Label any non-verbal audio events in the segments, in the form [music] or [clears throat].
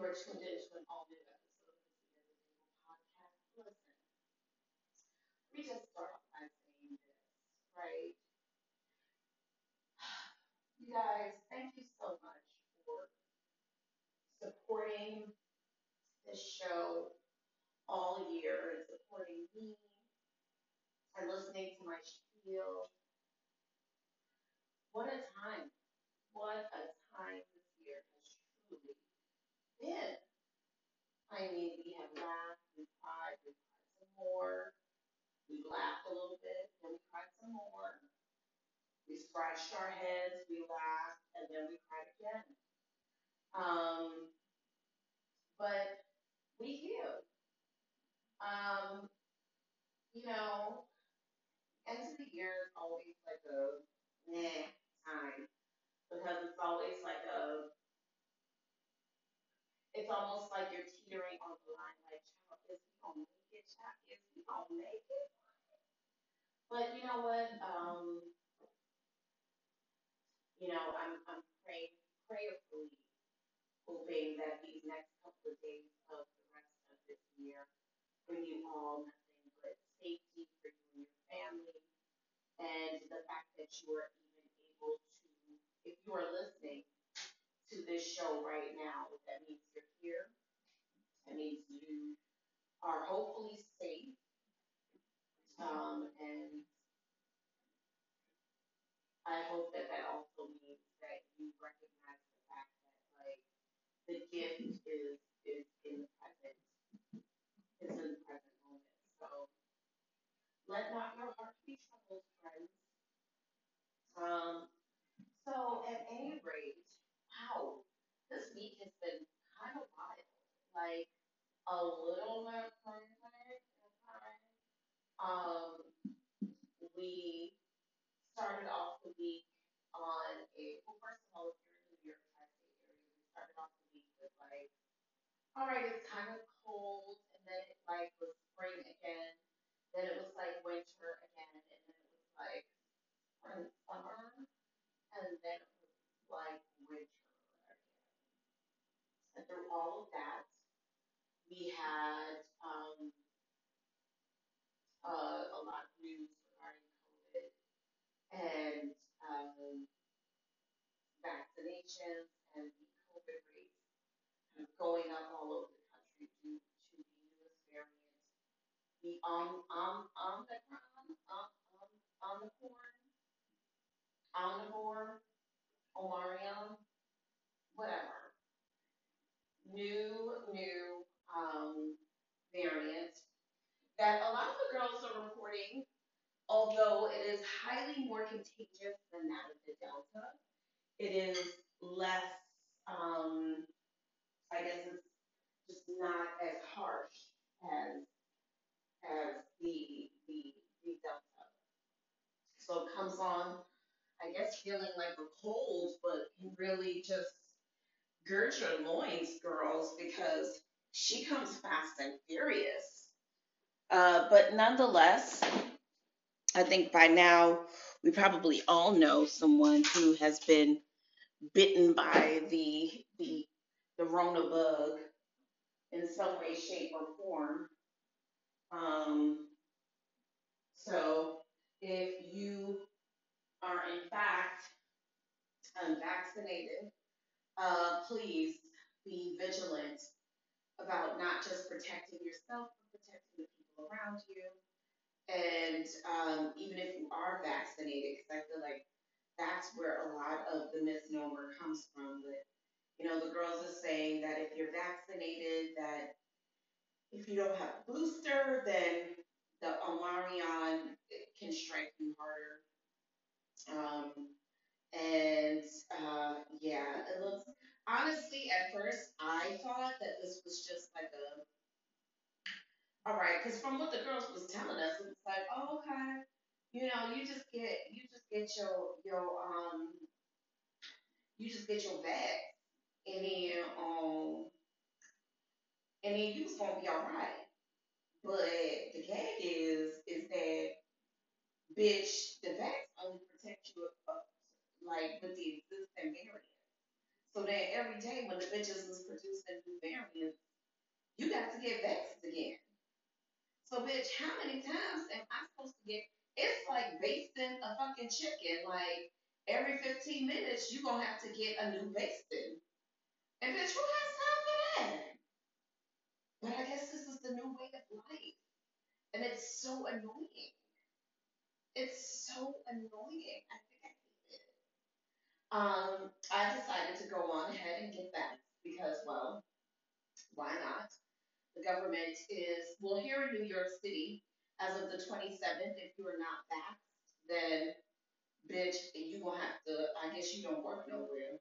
are tuned into an all-new episode of the Table podcast. Listen, me just start off by saying this, right? You guys, thank you so much for supporting this show all year and supporting me and listening to my spiel. What a time. What a time this year has truly been. I mean, we have laughed, we cried, we cried some more. We laughed a little bit, then we cried some more. We scratched our heads, we laughed, and then we cried again. Um, but we healed. Um, you know, end of the year is always like a meh time because it's always like a, it's almost like you're teetering on the line, like, child, is we gonna make it, child, is we gonna make it? But you know what? Um, you know, I'm, I'm praying, prayerfully hoping that these next couple of days of the rest of this year bring you all nothing but safety for you and your family. And the fact that you are even able to, if you are listening to this show right now, that means you're here. That means you are hopefully safe. Um, and I hope that that also means that you recognize the fact that like the gift is is in the present. It's in the present moment. So let not your heart be troubled, friends. Um, so at any rate, wow, this week has been kind of wild. Like a little bit crazy at times. Um, we started off the week on a well, first of all, if you're in the New York tri-state area, we started off the week with like, all right, it's kind of cold, and then it like was spring again, then it was like winter again, and then it was like spring summer, and then it was like winter again. And through all of that, we had um, uh, a lot of news regarding COVID and um, and the COVID rates going up all over the country due to the newest variant, the um, um, Omicron, um, um, Omicron, Omnivore, Omarion, whatever. New, new um, variant that a lot of the girls are reporting, although it is highly more contagious than that of the Delta, it is less, um, I guess it's just not as harsh as as the the the Delta. So it comes on, I guess, feeling like a cold, but can really just gird your loins, girls, because she comes fast and furious. Uh, but nonetheless, I think by now we probably all know someone who has been bitten by the the the Rona bug in some way, shape, or form. Um, so if you are in fact unvaccinated, uh, please be vigilant about not just protecting yourself, but protecting the people around you. And um, even if you are vaccinated, because I feel like that's where a lot of the misnomer comes from. That you know, the girls are saying that if you're vaccinated, that if you don't have a booster, then the Omarion can strike you harder. Um, and uh, yeah, it looks honestly at first I thought that this was just like a all right, because from what the girls was telling us, it was like, oh, okay, you know, you just get you get your your um you just get your bag and then um and then you was gonna be all right. But the gag is, is that, bitch, the vax only protect you like with the existing variant. So then every day when the bitches is producing new variants, you got to get vaxxed again. So bitch, how many times am I supposed to get? It's like basting a fucking chicken. Like every 15 minutes, you're gonna have to get a new basting. And bitch, who has time for that? But I guess this is the new way of life. And it's so annoying. It's so annoying. I think I hate it. Um, I decided to go on ahead and get that because, well, why not? The government is, well, here in New York City, as of the 27th, if you are not vaxxed, then, bitch, you gonna have to, I guess you don't work nowhere.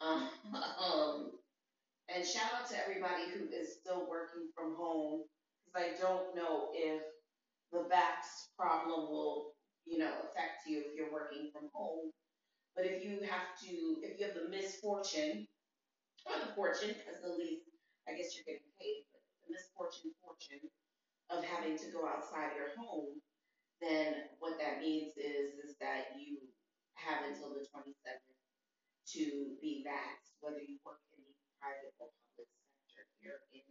[laughs] Um, and shout out to everybody who is still working from home, because I don't know if the vax problem will, you know, affect you if you're working from home. But if you have to, if you have the misfortune, or the fortune, because at least I guess you're getting paid, but the misfortune fortune of having to go outside your home, then what that means is is that you have until the 27th to be vaxxed, whether you work in the private or public sector here in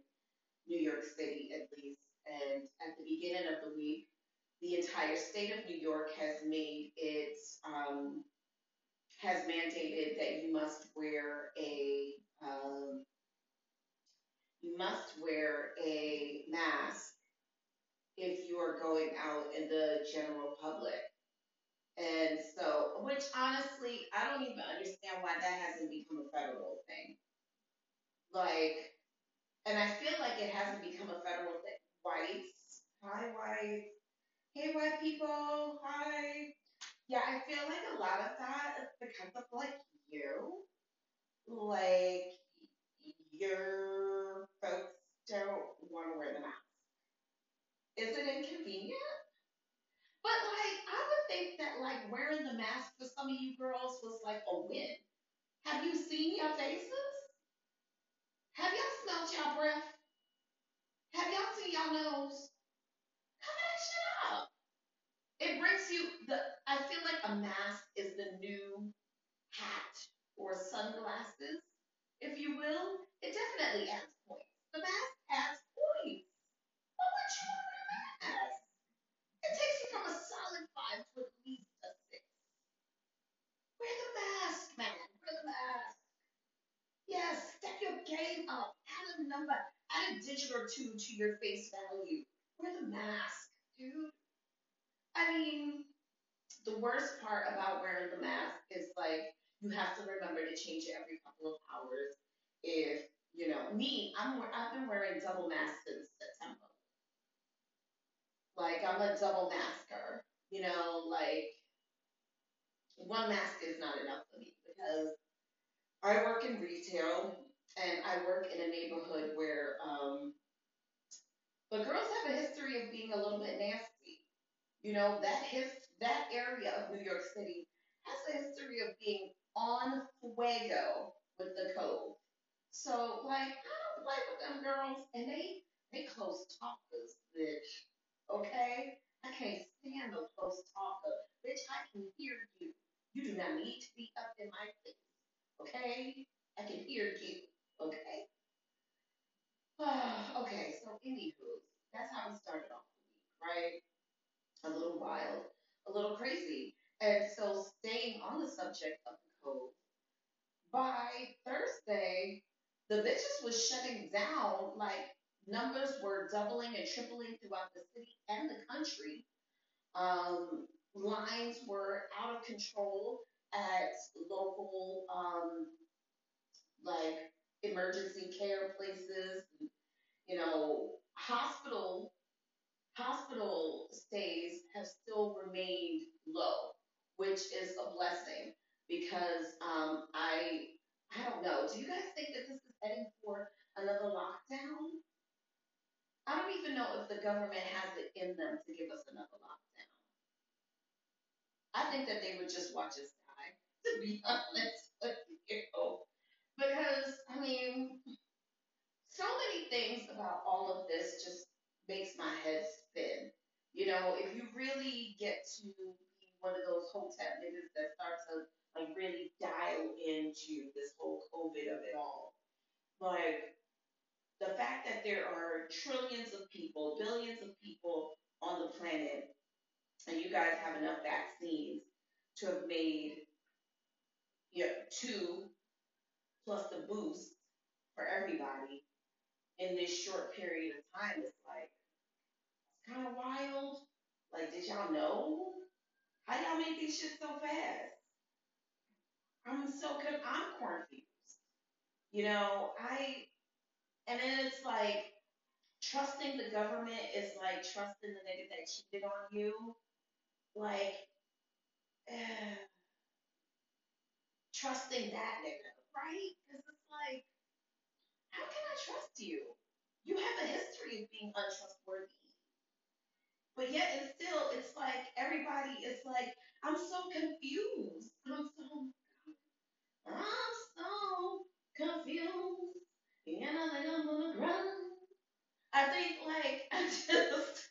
New York City at least. And at the beginning of the week, the entire state of New York has made it, um, has mandated that you must wear a, um, you must wear a mask if you are going out in the general public. And so, which honestly, I don't even understand why that hasn't become a federal thing. Like, and I feel like it hasn't become a federal thing. Whites, hi whites, hey white people, hi. Yeah, I feel like a lot of that is because of like you. Like, your folks don't want to wear the mask. Is it inconvenient? But like, I would think that like wearing the mask for some of you girls was like a win. Have you seen your faces? Things about all of this just makes my head spin. You know, if you really get to be one of those hotel niggas that start to like really dial into this whole COVID of it all, like the fact that there are trillions of people, billions of people on the planet, and you guys have enough vaccines to have made you know, two plus the boost for everybody in this short period of time is like it's kind of wild. Like, did y'all know? How y'all make these shit so fast? I'm so con- I'm confused. You know, I and then it's like trusting the government is like trusting the nigga that cheated on you. Like, eh, [sighs] trusting that nigga, right? Because it's like, how can I trust you? You have a history of being untrustworthy. But yet and still, it's like everybody is like, I'm so confused. I'm so, I'm so confused. You know, like I'm on the ground. I think like [laughs] I just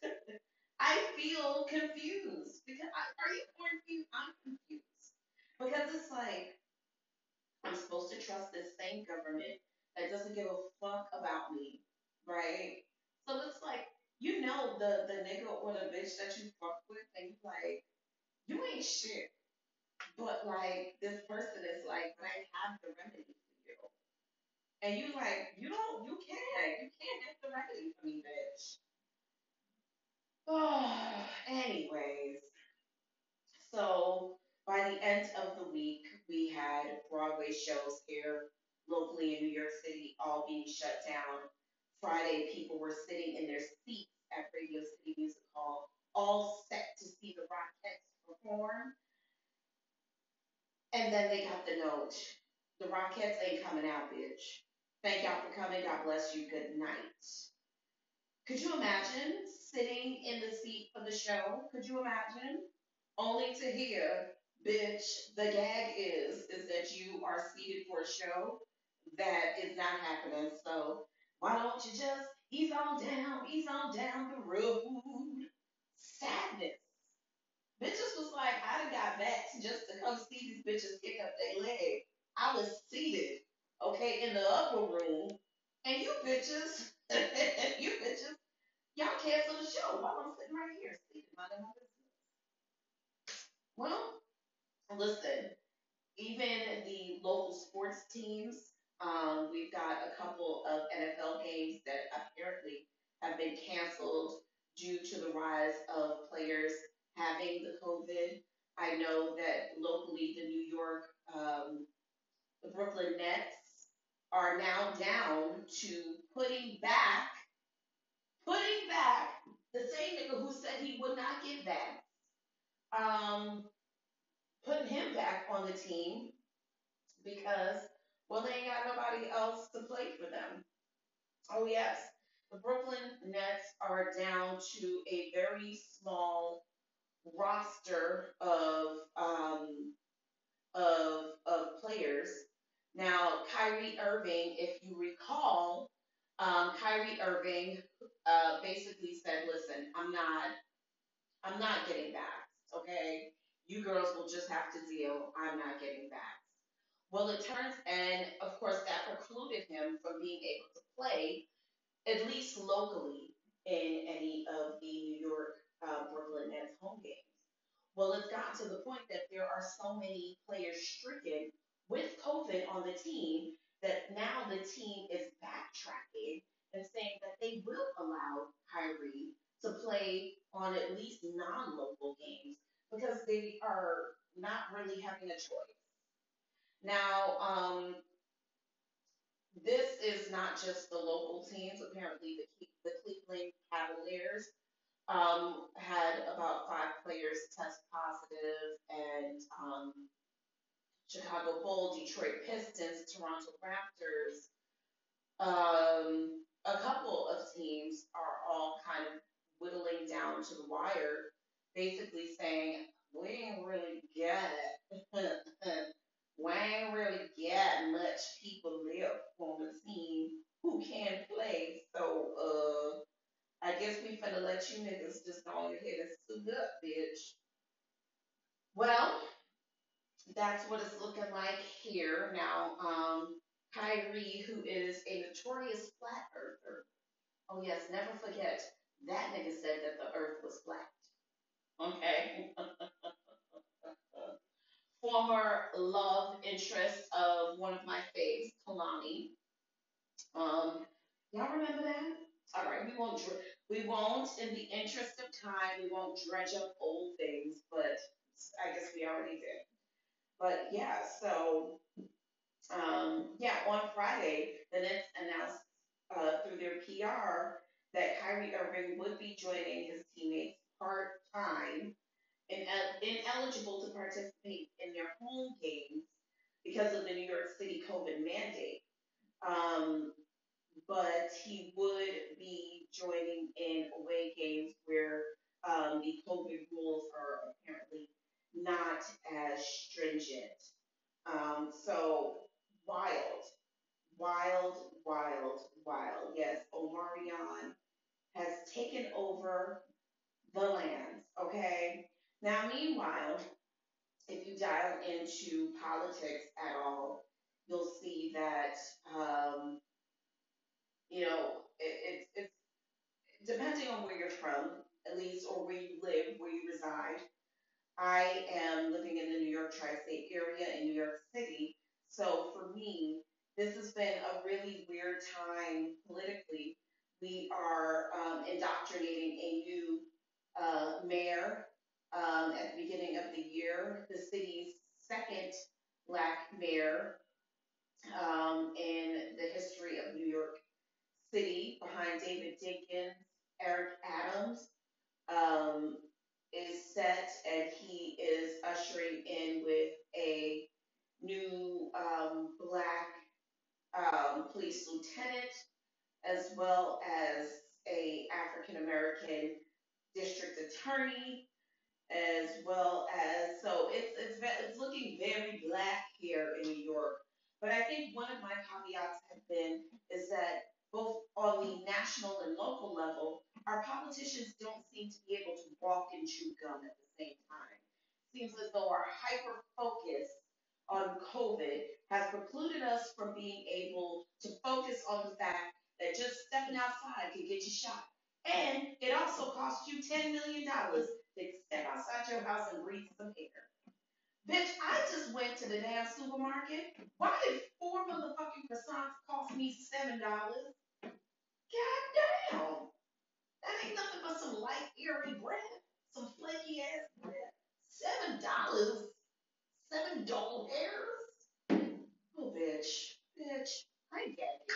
I feel confused because I, are you confused? I'm confused because it's like I'm supposed to trust this same government that doesn't give a fuck about me, right? So it's like you know the the nigga or the bitch that you fuck with, and you like you ain't shit, but like this person is like, but I have the remedy for you, and you like you don't you can't you can't get the remedy for me, bitch. Oh, [sighs] anyways, so by the end of the week, we had Broadway shows here locally in New York City all being shut down. Friday, people were sitting in their seats at Radio City Music Hall, all set to see the Rockettes perform. And then they got the note. The Rockettes ain't coming out, bitch. Thank y'all for coming. God bless you. Good night. Could you imagine sitting in the seat for the show? Could you imagine? Only to hear, bitch, the gag is is that you are seated for a show that is not happening. So why don't you just ease on down, ease on down the road? Sadness. Bitches was like, I done got back just to come see these bitches kick up their leg. I was seated, okay, in the upper room, and you bitches, [laughs] you bitches Y'all cancel the show while I'm sitting right here, sleeping, minding my business. Well, listen, even the local sports teams, um, we've got a couple of NFL games that apparently have been canceled due to the rise of players having the COVID. I know that locally, the New York, um, the Brooklyn Nets are now down to putting back putting back the same nigga who said he would not get back, um, putting him back on the team because, well, they ain't got nobody else to play for them. Oh, yes. The Brooklyn Nets are down to a very small roster of um, of of players. Now, Kyrie Irving, if you recall, um, Kyrie Irving uh, basically said, "Listen, I'm not, I'm not getting back. Okay, you girls will just have to deal. I'm not getting back." Well, it turns, and of course, that precluded him from being able to play at least locally in any of the New York uh, Brooklyn Nets home games. Well, it's gotten to the point that there are so many players stricken with COVID on the team that now the team is backtracking and saying that they will allow Kyrie to play on at least non-local games because they are not really having a choice. Now, um, this is not just the local teams. Apparently, the the Cleveland Cavaliers um, had about five players test positive, and um, Chicago Bulls, Detroit Pistons, Toronto Raptors, um, a couple of teams are all kind of whittling down to the wire, basically saying, we didn't really get [laughs] we ain't really got much people left on the team who can play. So uh, I guess we finna let you niggas just go ahead and suit up, bitch. Well, that's what it's looking like here now. Um, Kyrie, who is a notorious flat earther. Oh yes, never forget that nigga said that the earth was flat. Okay. [laughs] Former love interest of one of my faves, Kehlani. Um, y'all remember that? All right, we won't. We won't, in the interest of time, we won't dredge up old things, but I guess we already did. But yeah, so um, yeah, on Friday, the Nets announced uh, through their PR that Kyrie Irving would be joining his teammates part time ineligible to participate in their home games because of the New York City COVID mandate. Um, but he would be joining in away games where um, the COVID rules are apparently not as stringent. Um, so wild, wild, wild, wild. Yes, Omarion has taken over the lands. Okay. Now, meanwhile, if you dial into politics at all, you'll see that um, you know it, it, it's depending on where you're from, at least, or where you live, where you reside. I am living in the New York tri-state area in New York City, so for me, this has been a really weird time politically. We are um, indoctrinating a new uh, mayor um, at the beginning of the year, the city's second black mayor um, in the history of New York City, behind David Dinkins, Eric Adams um, is set, and he is ushering in with a new um, black um, police lieutenant, as well as a African American district attorney, as well as so it's it's it's looking very black here in New York. But I think one of my caveats have been is that both on the national and local level, our politicians don't seem to be able to walk and chew gum at the same time. Seems as though our hyper focus on COVID has precluded us from being able to focus on the fact that just stepping outside could get you shot. And it also costs you $10 million dollars step outside your house and breathe some air. Bitch, I just went to the damn supermarket. Why did four motherfucking croissants cost me $7? God damn. That ain't nothing but some light, airy bread. Some flaky ass bread. Seven dollars. Seven doll hairs. Oh, bitch. Bitch. I get it.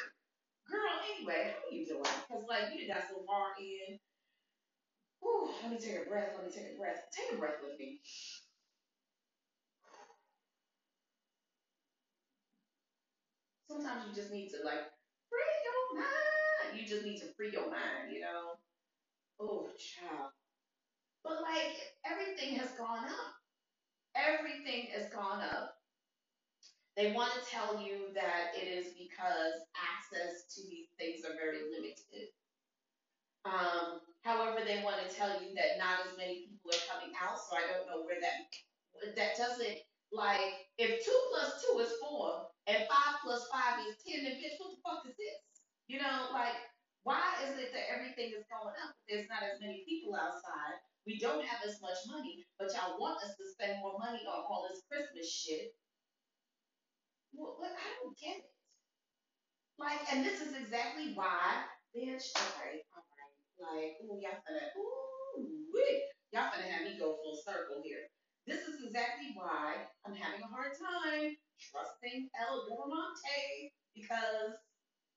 Girl, anyway, how you doing? Because, like, you got so far in. Whew, let me take a breath. Let me take a breath. Take a breath with me. Sometimes you just need to, like, free your mind. You just need to free your mind, you know? Oh, child. But, like, everything has gone up. Everything has gone up. They want to tell you that it is because access to these things are very limited. Um, however, they want to tell you that not as many people are coming out, so I don't know where that that doesn't like if two plus two is four and five plus five is ten, then bitch, what the fuck is this? You know, like why is it that everything is going up? There's not as many people outside. We don't have as much money, but y'all want us to spend more money on all this Christmas shit. Well, what I don't get it. Like, and this is exactly why, bitch. Right, all right. Like, ooh, y'all finna, ooh, wee. Y'all finna have me go full circle here. This is exactly why I'm having a hard time trusting El Dormonte because,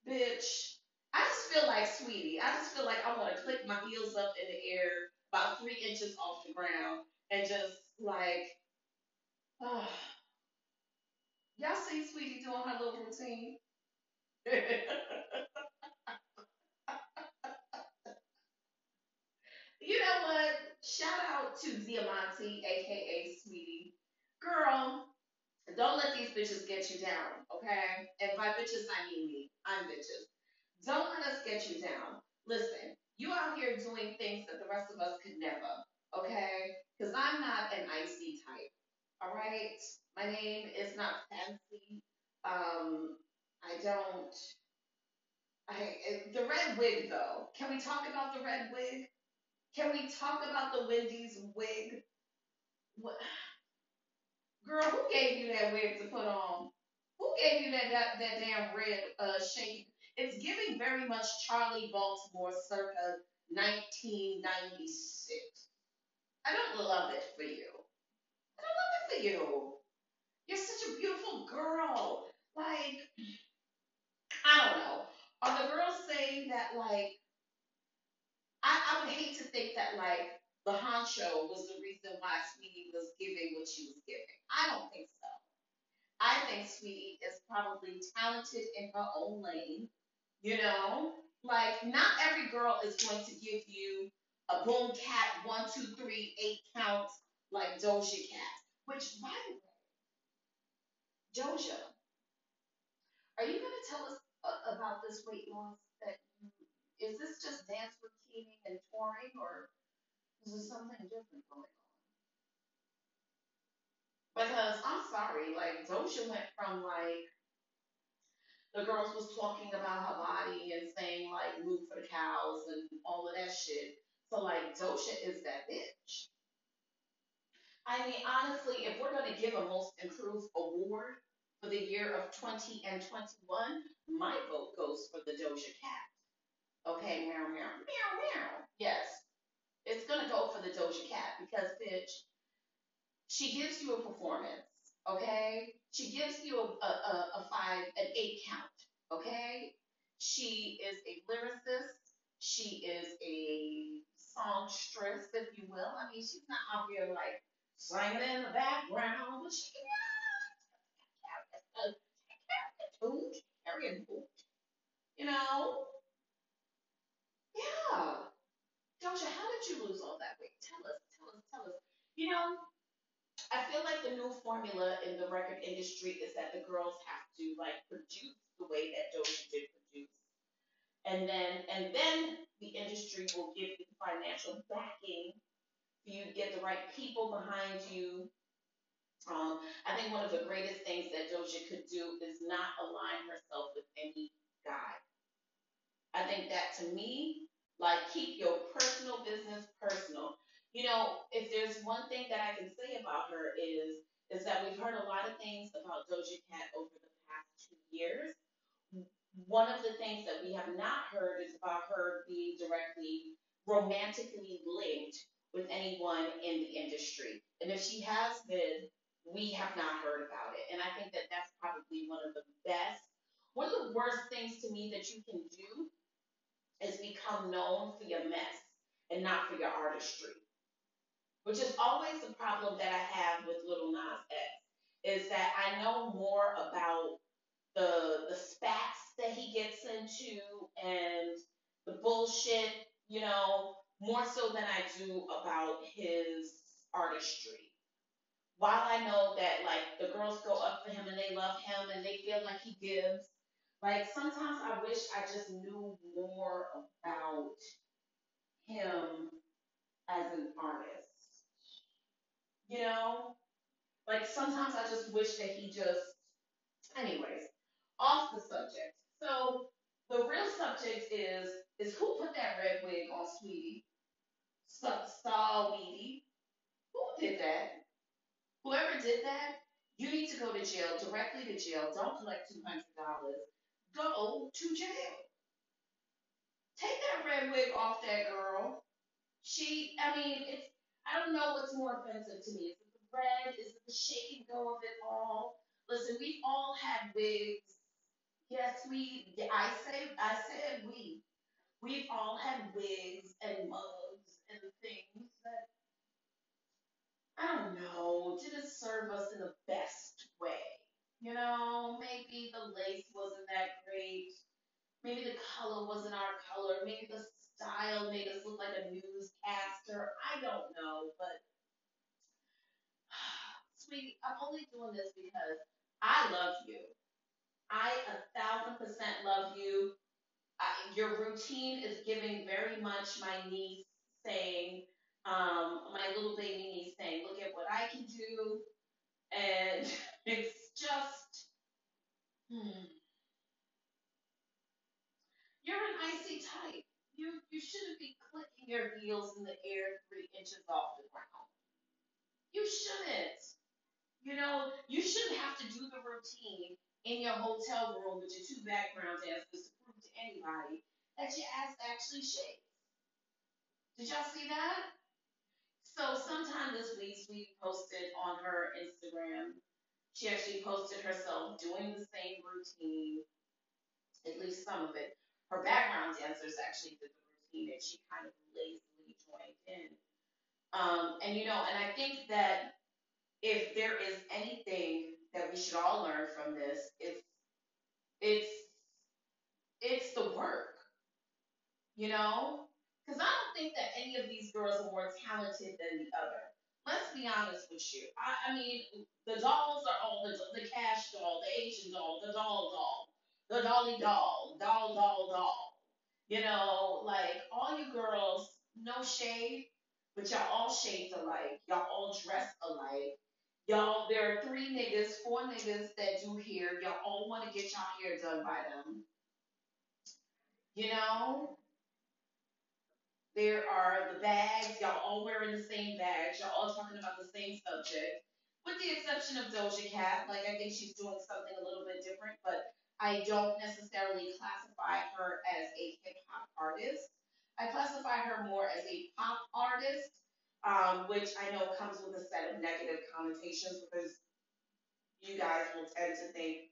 bitch, I just feel like, sweetie, I just feel like I want to click my heels up in the air about three inches off the ground and just like, ah, [sighs] y'all see sweetie doing her little routine? [laughs] Shout out to Diamante, aka Sweetie. Girl, don't let these bitches get you down, okay? And by bitches, I mean me. I'm bitches. Don't let us get you down. Listen, you out here doing things that the rest of us could never, okay? Because I'm not an icy type, all right? My name is not fancy. Um, I don't. I, the red wig, though. Can we talk about the red wig? Can we talk about the Wendy's wig? What, girl, who gave you that wig to put on? Who gave you that that, that damn red uh shade? It's giving very much Charli Baltimore circa 1996. I don't love it for you. I don't love it for you. You're such a beautiful girl. Like, I don't know. Are the girls saying that like I, I would hate to think that like the honcho was the reason why Sweetie was giving what she was giving. I don't think so. I think Sweetie is probably talented in her own lane. You know, like not every girl is going to give you a boom cat one two three eight counts like Doja Cat. Which by the way, Doja, are you going to tell us about this weight loss? Is this just dance routining and touring, or is there something different going on? Because I'm sorry, like Doja went from like the girls was talking about her body and saying like move for the cows and all of that shit. So like Doja is that bitch. I mean, honestly, if we're gonna give a most improved award for the year of 20 and 21, my vote goes for the Doja Cat. Okay, meow meow meow meow. Yes, it's gonna go for the Doja Cat because bitch, she gives you a performance, okay? She gives you a, a, a, five, an eight count, okay? She is a lyricist. She is a songstress, if you will. I mean, she's not out here like singing in the background, but she can carry a tune, carry a boot, you know? Yeah. Doja, how did you lose all that weight? Tell us, tell us, tell us. You know, I feel like the new formula in the record industry is that the girls have to like produce the way that Doja did produce. And then and then the industry will give you financial backing for you to get the right people behind you. Um, I think one of the greatest things that Doja could do is not align herself with any guy. I think that to me, like keep your personal business personal. You know, if there's one thing that I can say about her is is that we've heard a lot of things about Doja Cat over the past two years. One of the things that we have not heard is about her being directly romantically linked with anyone in the industry. And if she has been, we have not heard about it. And I think that that's probably one of the best, one of the worst things to me that you can do is become known for your mess and not for your artistry, which is always the problem that I have with Lil Nas X, is that I know more about the the spats that he gets into and the bullshit, you know, more so than I do about his artistry. While I know that like the girls go up for him and they love him and they feel like he gives, like sometimes I wish I just knew more about him as an artist. You know? Like sometimes I just wish that he just anyways, off the subject. So the real subject is is who put that red wig on Sweetie? Saw Weedy. Who did that? Whoever did that, you need to go to jail, directly to jail. Don't collect two hundred dollars. Go to jail. Take that red wig off that girl. She, I mean, it's, I don't know what's more offensive to me. Is it the red? Is it the shake and go of it all? Listen, we've all had wigs. Yes, we, I say, I said we. We've all had wigs and mugs and things that, I don't know, didn't serve us in the best way. You know, maybe the lace wasn't that great. Maybe the color wasn't our color. Maybe the style made us look like a newscaster. I don't know, but [sighs] sweetie, I'm only doing this because I love you. I a thousand percent love you. I, your routine is giving very much my niece saying, um, my little baby niece saying, look at what I can do And [laughs] it's just, hmm. You're an icy type. You you shouldn't be clicking your heels in the air three inches off the ground. You shouldn't. You know, you shouldn't have to do the routine in your hotel room with your two background dancers to prove to anybody that your ass actually shakes. Did y'all see that? So sometime this week, we posted on her Instagram. She actually posted herself doing the same routine, at least some of it. Her background dancers actually did the routine, and she kind of lazily joined in. Um, and you know, and I think that if there is anything that we should all learn from this, it's it's it's the work, you know? Because I don't think that any of these girls are more talented than the other. Let's be honest with you. I, I mean, the dolls are all the, the cash doll, the Asian doll, the doll doll, the dolly doll, doll, doll, doll. You know, like all you girls, no shade, but y'all all shaped alike. Y'all all dress alike. Y'all, there are three niggas, four niggas that do hair. Y'all all want to get y'all hair done by them. You know, there are the bags. Y'all all wearing the same bags. Y'all all talking about the same subject. With the exception of Doja Cat, like I think she's doing something a little bit different, but I don't necessarily classify her as a hip hop artist. I classify her more as a pop artist, um, which I know comes with a set of negative connotations because you guys will tend to think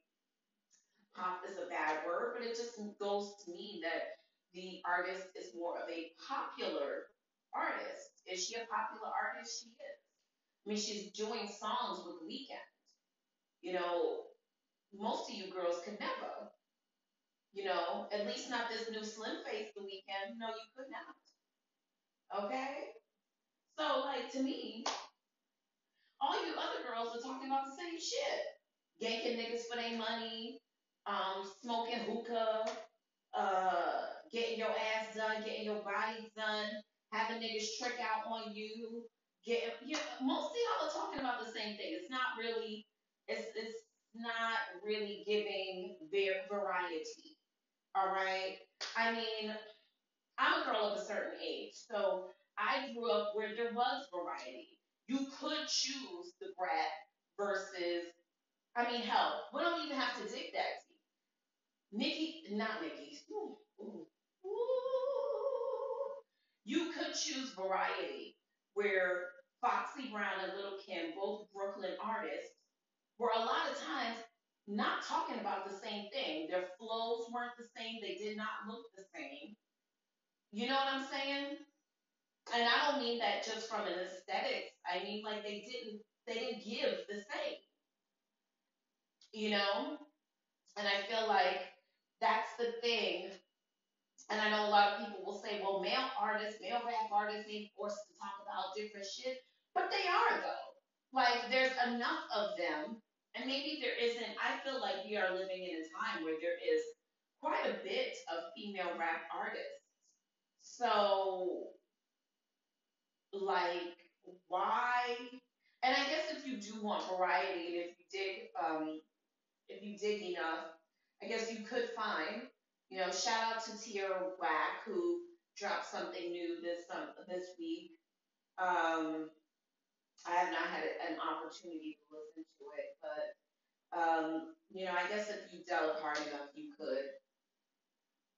pop is a bad word, but it just goes to mean that the artist is more of a popular artist. Is she a popular artist? She is. I mean, she's doing songs with Weeknd. You know, most of you girls could never. You know, at least not this new Slim Face the Weeknd. No, you could not. Okay? So, like, to me, all you other girls are talking about the same shit. Yanking niggas for their money, um, smoking hookah, uh, getting your ass done, getting your body done, having niggas trick out on you. Get, you know, most of y'all are talking about the same thing. It's not really, it's it's not really giving their variety. All right. I mean, I'm a girl of a certain age, so I grew up where there was variety. You could choose the brat versus, I mean, hell, we don't even have to dig that deep. Nikki, not Nikki. You could choose variety, where Foxy Brown and Lil' Kim, both Brooklyn artists, were a lot of times not talking about the same thing. Their flows weren't the same. They did not look the same. You know what I'm saying? And I don't mean that just from an aesthetics. I mean like they didn't they didn't give the same. You know? And I feel like that's the thing. And I know a lot of people will say, well, male artists, male rap artists ain't forced to talk about different shit. But they are though. Like there's enough of them. And maybe there isn't I feel like we are living in a time where there is quite a bit of female rap artists. So like why and I guess if you do want variety and if you dig um if you dig enough, I guess you could find, you know, shout out to Tierra Whack who dropped something new this um, this week. Um I have not had an opportunity to listen to it, but um, you know, I guess if you delve hard enough, you could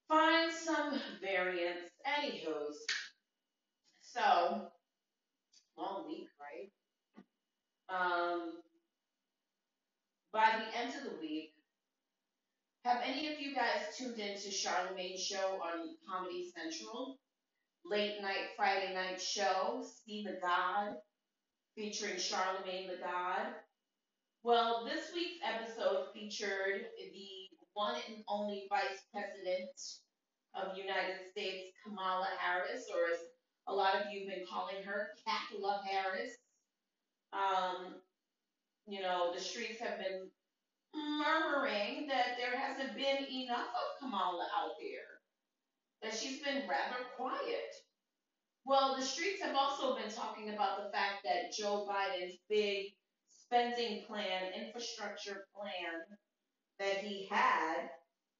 find some variants. Anywho's, so long week, right? Um, by the end of the week, have any of you guys tuned into Charlamagne's show on Comedy Central? Late night Friday night show, See the God, featuring Charlamagne the God. Well, this week's episode featured the one and only Vice President of the United States, Kamala Harris, or as a lot of you have been calling her, Kamala Harris. Um, you know, the streets have been murmuring that there hasn't been enough of Kamala out there, that she's been rather quiet. Well, the streets have also been talking about the fact that Joe Biden's big spending plan, infrastructure plan that he had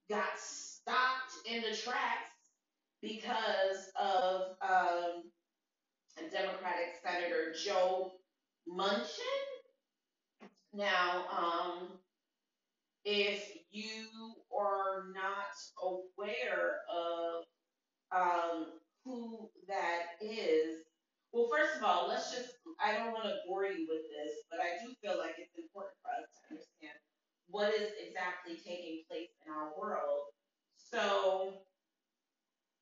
got stopped in the tracks because of um, Democratic Senator Joe Manchin. Now, um, if you are not aware of um, who that is, well, first of all, let's just, I don't want to bore you with this, but I do feel like it's important for us to understand what is exactly taking place in our world. So,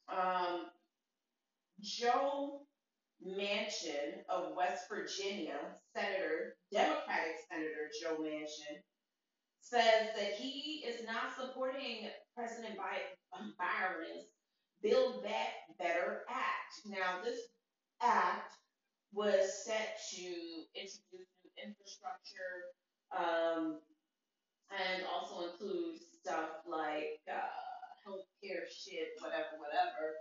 um, Joe Manchin of West Virginia, Senator, Democratic Senator Joe Manchin, says that he is not supporting President Biden's Build Back Better Act. Now, this act was set to introduce new infrastructure um, and also include stuff like uh, healthcare shit, whatever, whatever.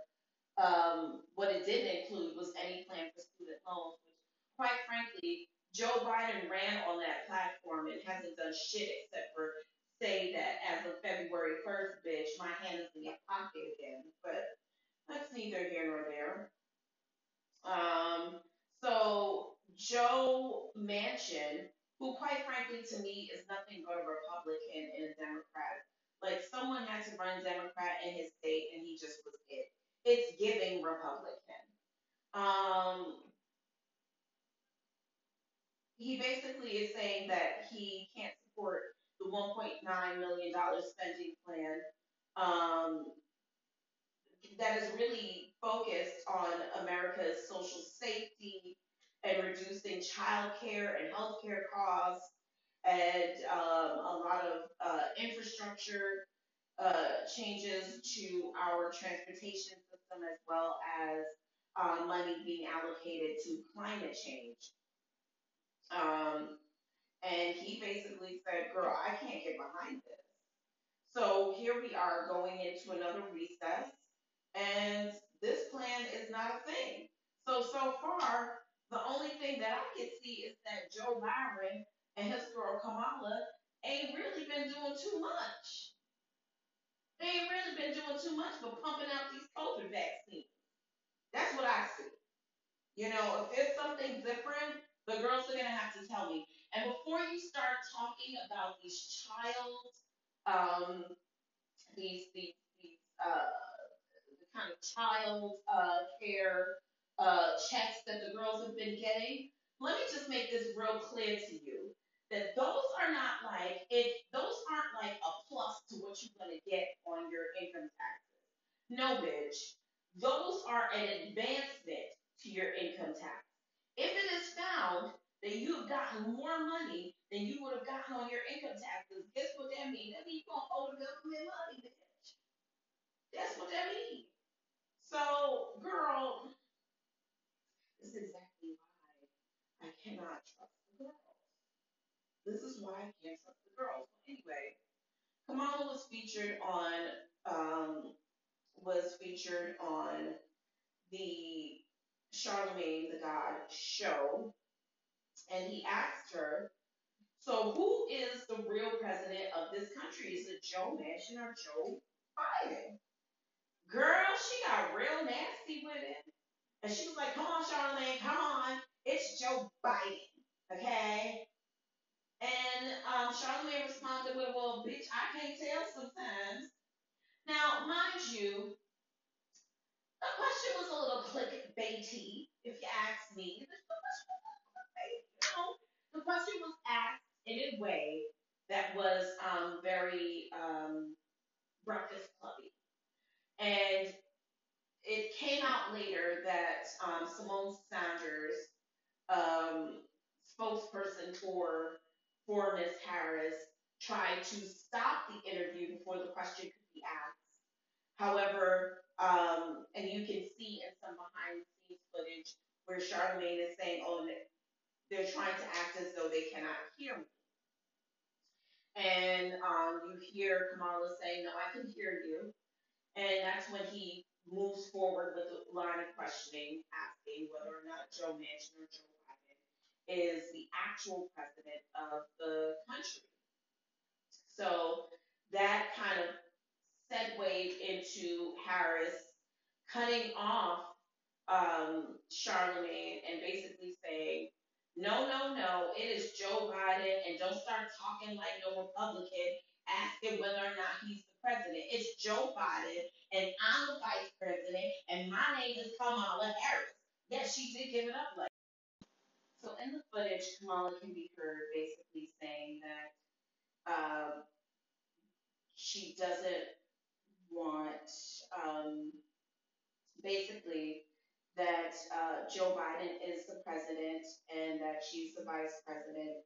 Um, what it didn't include was any plan for student loans, which, quite frankly, Joe Biden ran on that platform and hasn't done shit except for say that as of February 1st, bitch, my hand is in your pocket again. But that's neither here nor there. Um, so Joe Manchin, who quite frankly to me is nothing but a Republican and a Democrat. Like someone had to run Democrat in his state and he just was it. It's giving Republican. Um, he basically is saying that he can't support the $1.9 million spending plan um, that is really focused on America's social safety and reducing child care and healthcare costs and um, a lot of uh, infrastructure uh, changes to our transportation system as well as uh, money being allocated to climate change. Um, and he basically said, girl, I can't get behind this. So here we are going into another recess, and this plan is not a thing. So, so far, the only thing that I can see is that Joe Biden and his girl Kamala ain't really been doing too much. They ain't really been doing too much but pumping out these COVID vaccines. That's what I see. You know, if there's something different, the girls are gonna have to tell me. And before you start talking about these child, um, these these these uh, the kind of child uh, care uh, checks that the girls have been getting, let me just make this real clear to you that those are not like it. Those aren't like a plus to what you're gonna get on your income taxes. No, bitch. Those are an advancement to your income tax. If it is found that you have gotten more money than you would have gotten on your income taxes, guess what that means? That means you're gonna owe the government money, bitch. That's what that means. So, girl, this is exactly why I cannot trust the girls. This is why I can't trust the girls. Well, anyway, Kamala was featured on um, was featured on the Charlemagne the God show, and he asked her, "So who is the real president of this country? Is it Joe Manchin or Joe Biden?" Girl, she got real nasty with it, and she was like, "Come on, Charlemagne, come on, it's Joe Biden, okay?" And um, Charlemagne responded with, "Well, bitch, I can't tell sometimes." Now, mind you, the question was a little clickbaity, if you ask me. The question was asked in a way that was um, very um, breakfast clubby. And it came out later that um, Symone Sanders, um, spokesperson for for Miss Harris, tried to stop the interview before the question could be asked. However, um, and you can see in some behind the scenes footage where Charlemagne is saying, oh, they're trying to act as though they cannot hear me. And um, you hear Kamala saying, no, I can hear you. And that's when he moves forward with a line of questioning, asking whether or not Joe Manchin or Joe Biden is the actual president of the country. So that kind of Harris cutting off um, Charlemagne and basically saying, no, no, no, it is Joe Biden, and don't start talking like no Republican, asking whether or not he's the president. It's Joe Biden, and I'm the vice president, and my name is Kamala Harris. Yes, she did give it up like. So in the footage, Kamala can be heard basically saying that uh, she doesn't want, um, basically, that uh, Joe Biden is the president and that she's the vice president.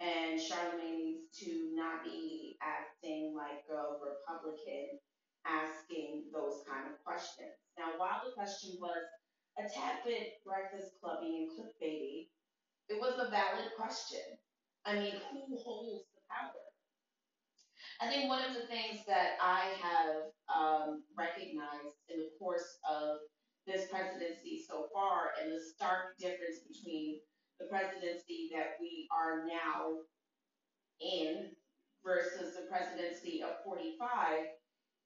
And Charlemagne needs to not be acting like a Republican asking those kind of questions. Now, while the question was a tad bit breakfast clubby and clickbaity, it was a valid question. I mean, who holds the power? I think one of the things that I have um, recognized in the course of this presidency so far and the stark difference between the presidency that we are now in versus the presidency of 45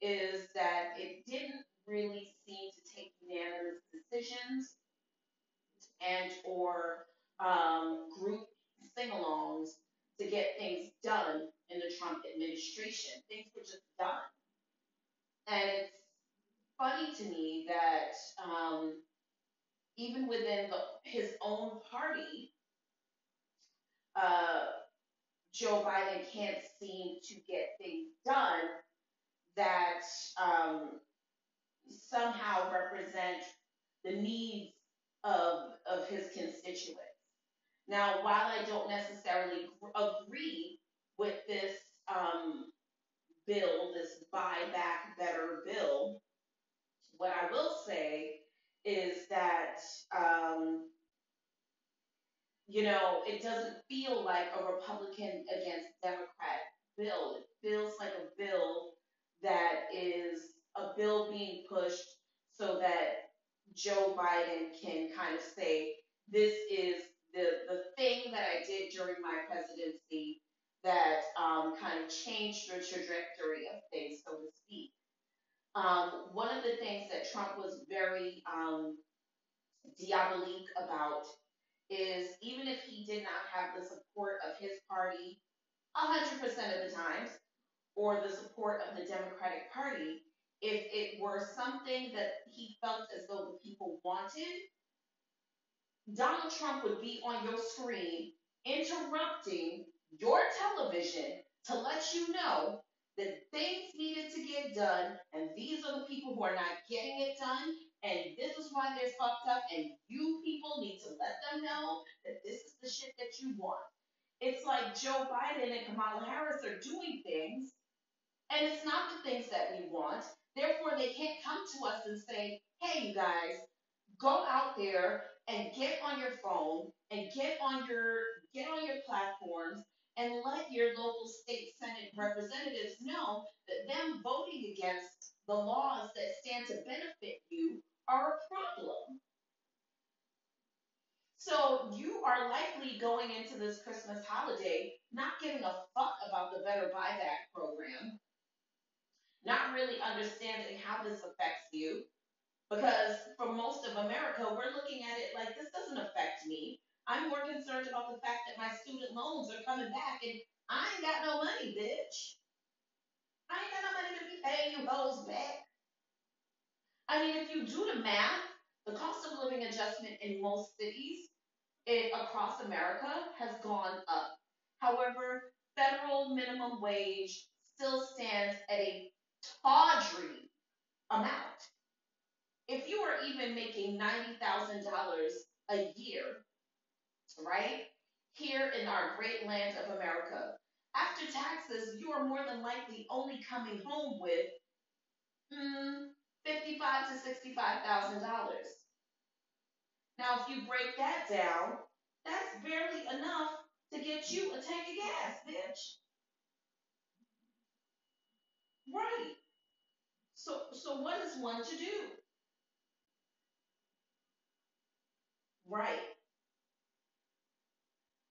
is that it didn't really seem to take unanimous decisions and or um, group sing-alongs to get things done in the Trump administration. Things were just done. And it's funny to me that um, even within the, his own party, uh, Joe Biden can't seem to get things done that um, somehow represent the needs of, of his constituents. Now, while I don't necessarily agree with this um, bill, this Buy Back Better bill, what I will say is that, um, you know, it doesn't feel like a Republican against Democrat bill. It feels like a bill that is a bill being pushed so that Joe Biden can kind of say, this is the, the thing that I did during my presidency that um, kind of changed the trajectory of things, so to speak. Um, one of the things that Trump was very um, diabolique about is even if he did not have the support of his party 100% of the times, or the support of the Democratic Party, if it were something that he felt as though the people wanted, Donald Trump would be on your screen interrupting your television to let you know that things needed to get done, and these are the people who are not getting it done, and this is why they're fucked up, and you people need to let them know that this is the shit that you want. It's like Joe Biden and Kamala Harris are doing things, and it's not the things that we want. Therefore, they can't come to us and say, hey, you guys, go out there and get on your phone and get on your get on your platforms and let your local state senate representatives know that them voting against the laws that stand to benefit you are a problem. So you are likely going into this Christmas holiday not giving a fuck about the Better Buyback program, not really understanding how this affects you, because for most of America, we're looking at it like this doesn't affect me. I'm more concerned about the fact that my student loans are coming back and I ain't got no money, bitch. I ain't got no money to be paying you hoes back. I mean, if you do the math, the cost of living adjustment in most cities in, across America has gone up. However, federal minimum wage still stands at a tawdry amount. If you are even making $90,000 a year, right? Here in our great land of America. After taxes, you are more than likely only coming home with mm, fifty-five to sixty-five thousand dollars. Now, if you break that down, that's barely enough to get you a tank of gas, bitch. Right. So, so what is one to do? Right.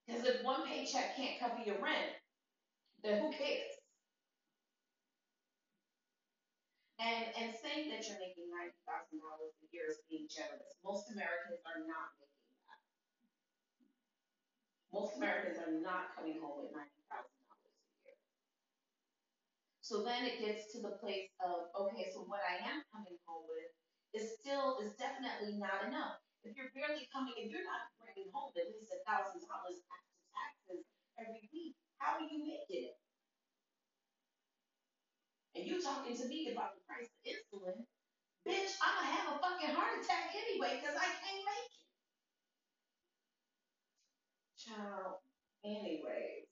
Because if one paycheck can't cover your rent, then who cares? And and saying that you're making ninety thousand dollars a year is being generous. Most Americans are not making that. Most Americans are not coming home with ninety thousand dollars a year. So then it gets to the place of, okay, so what I am coming home with is still, is definitely not enough. If you're barely coming, if you're not bringing home at least a thousand dollars after taxes every week, how are you making it? And you talking to me about the price of insulin, bitch, I'ma have a fucking heart attack anyway, cause I can't make it. Child, anyways.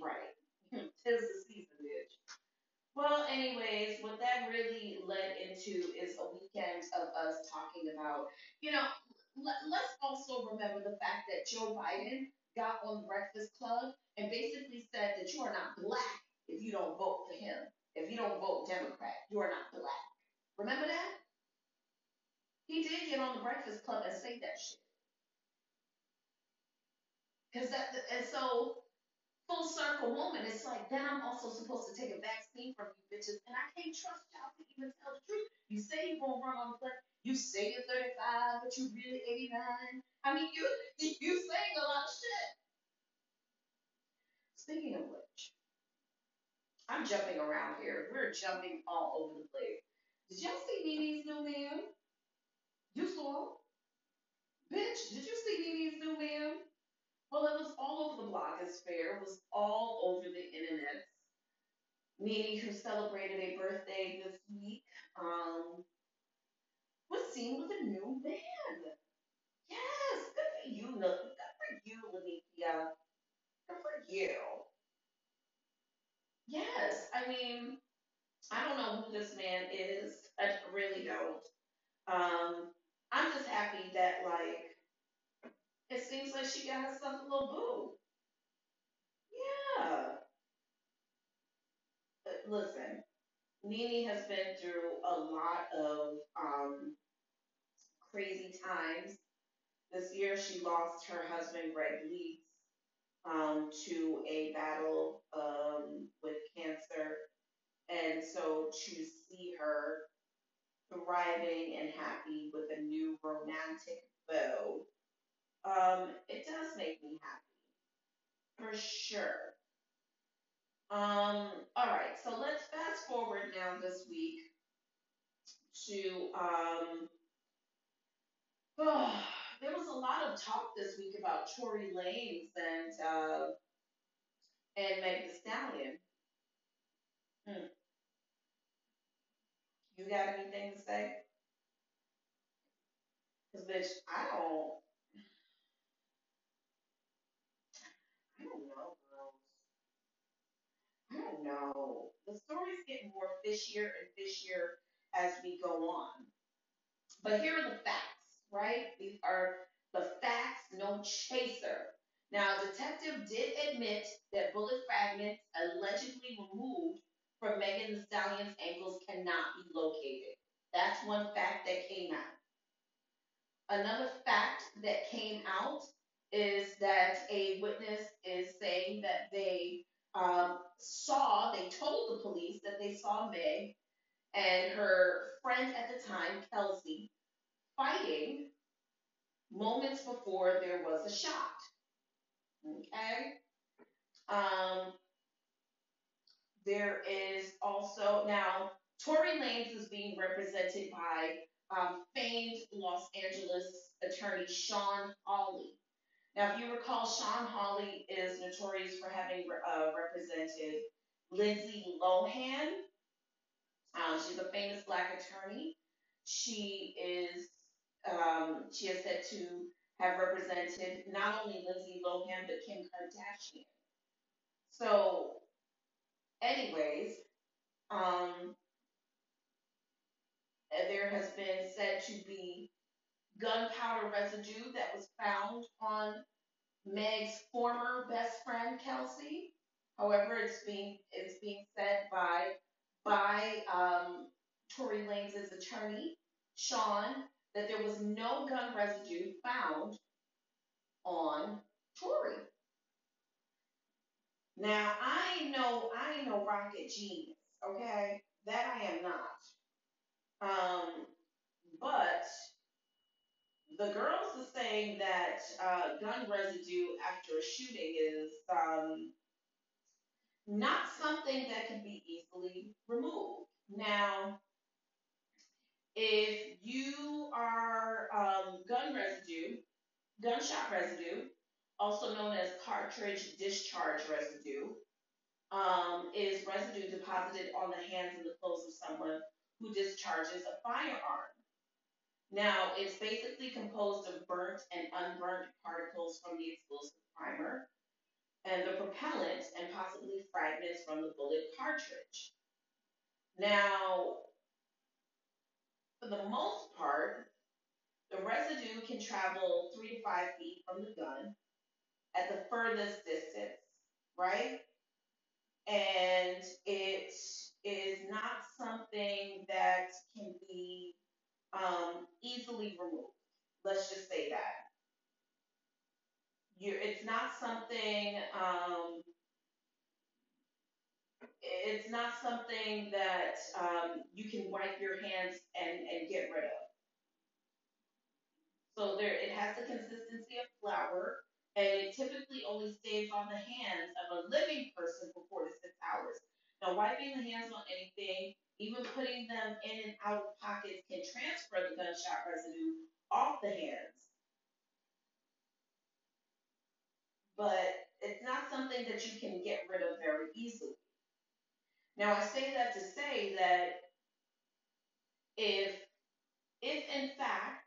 Right. [laughs] Tis the season. Well, anyways, what that really led into is a weekend of us talking about, you know, let, let's also remember the fact that Joe Biden got on Breakfast Club and basically said that you are not black if you don't vote for him. If you don't vote Democrat, you are not black. Remember that? He did get on the Breakfast Club and say that shit. Cause that, and so full circle moment, it's like then I'm also supposed to take a vaccine from you bitches, and I can't trust y'all to even tell the truth. You say you're gonna run on clip, you say you're 35, but you really 89. I mean, you [laughs] you saying a lot of shit. Speaking of which, I'm jumping around here. We're jumping all over the place. Did y'all see Nene's new man? You saw? Bitch, did you see Nene's new man? Well, it was all over the blogosphere. It was all over the internet. Nene, who celebrated a birthday this week, um, was seen with a new man. Yes, good for you, Good for you, Linnethia. Good for you. Yes, I mean, I don't know who this man is. I really don't. Um, I'm just happy that like it seems like she got herself a little boo. Yeah. Listen, Nene has been through a lot of um, crazy times. This year, she lost her husband, Gregg Leakes, um, to a battle um, with cancer. And so to see her thriving and happy with a new romantic beau, um, it does make me happy. For sure. Um, all right, so let's fast forward now this week to um, oh, there was a lot of talk this week about Tory Lanez and uh, and Meg Thee Stallion. Hmm. You got anything to say? Cause bitch, I don't, I don't know, girls. I don't know. The stories get more fishier and fishier as we go on. But here are the facts, right? These are the facts, no chaser. Now, a detective did admit that bullet fragments allegedly removed from Megan Thee Stallion's ankles cannot be located. That's one fact that came out. Another fact that came out is that a witness is saying that they um, saw, they told the police that they saw Meg and her friend at the time, Kelsey, fighting moments before there was a shot. Okay? Um, there is also, now, Tory Lanez is being represented by um, famed Los Angeles attorney Shawn Holley. Now, if you recall, Shawn Holley is notorious for having uh, represented Lindsay Lohan. Um, she's a famous black attorney. She is um, she is said to have represented not only Lindsay Lohan but Kim Kardashian. So, anyways, um, there has been said to be gunpowder residue that was found on Meg's former best friend Kelsey. However, it's being it's being said by by um, Tory Lanez's attorney Shawn that there was no gun residue found on Tory. Now I know I ain't no rocket genius, okay? that I am not. Um, but the girls are saying that uh, gun residue after a shooting is um, not something that can be easily removed. Now, if you are um, gun residue, gunshot residue, also known as cartridge discharge residue, um, is residue deposited on the hands and the clothes of someone who discharges a firearm. Now, it's basically composed of burnt and unburnt particles from the explosive primer and the propellant and possibly fragments from the bullet cartridge. Now, for the most part, the residue can travel three to five feet from the gun at the furthest distance, right? And it is not something that can be um, easily removed. Let's just say that. You're, it's not something, um, it's not something that um, you can wipe your hands and, and get rid of. So there, it has the consistency of flour, and it typically only stays on the hands of a living person for four to six hours. Now, wiping the hands on anything, even putting them in and out of pockets, can transfer the gunshot residue off the hands. But it's not something that you can get rid of very easily. Now, I say that to say that if, if in fact,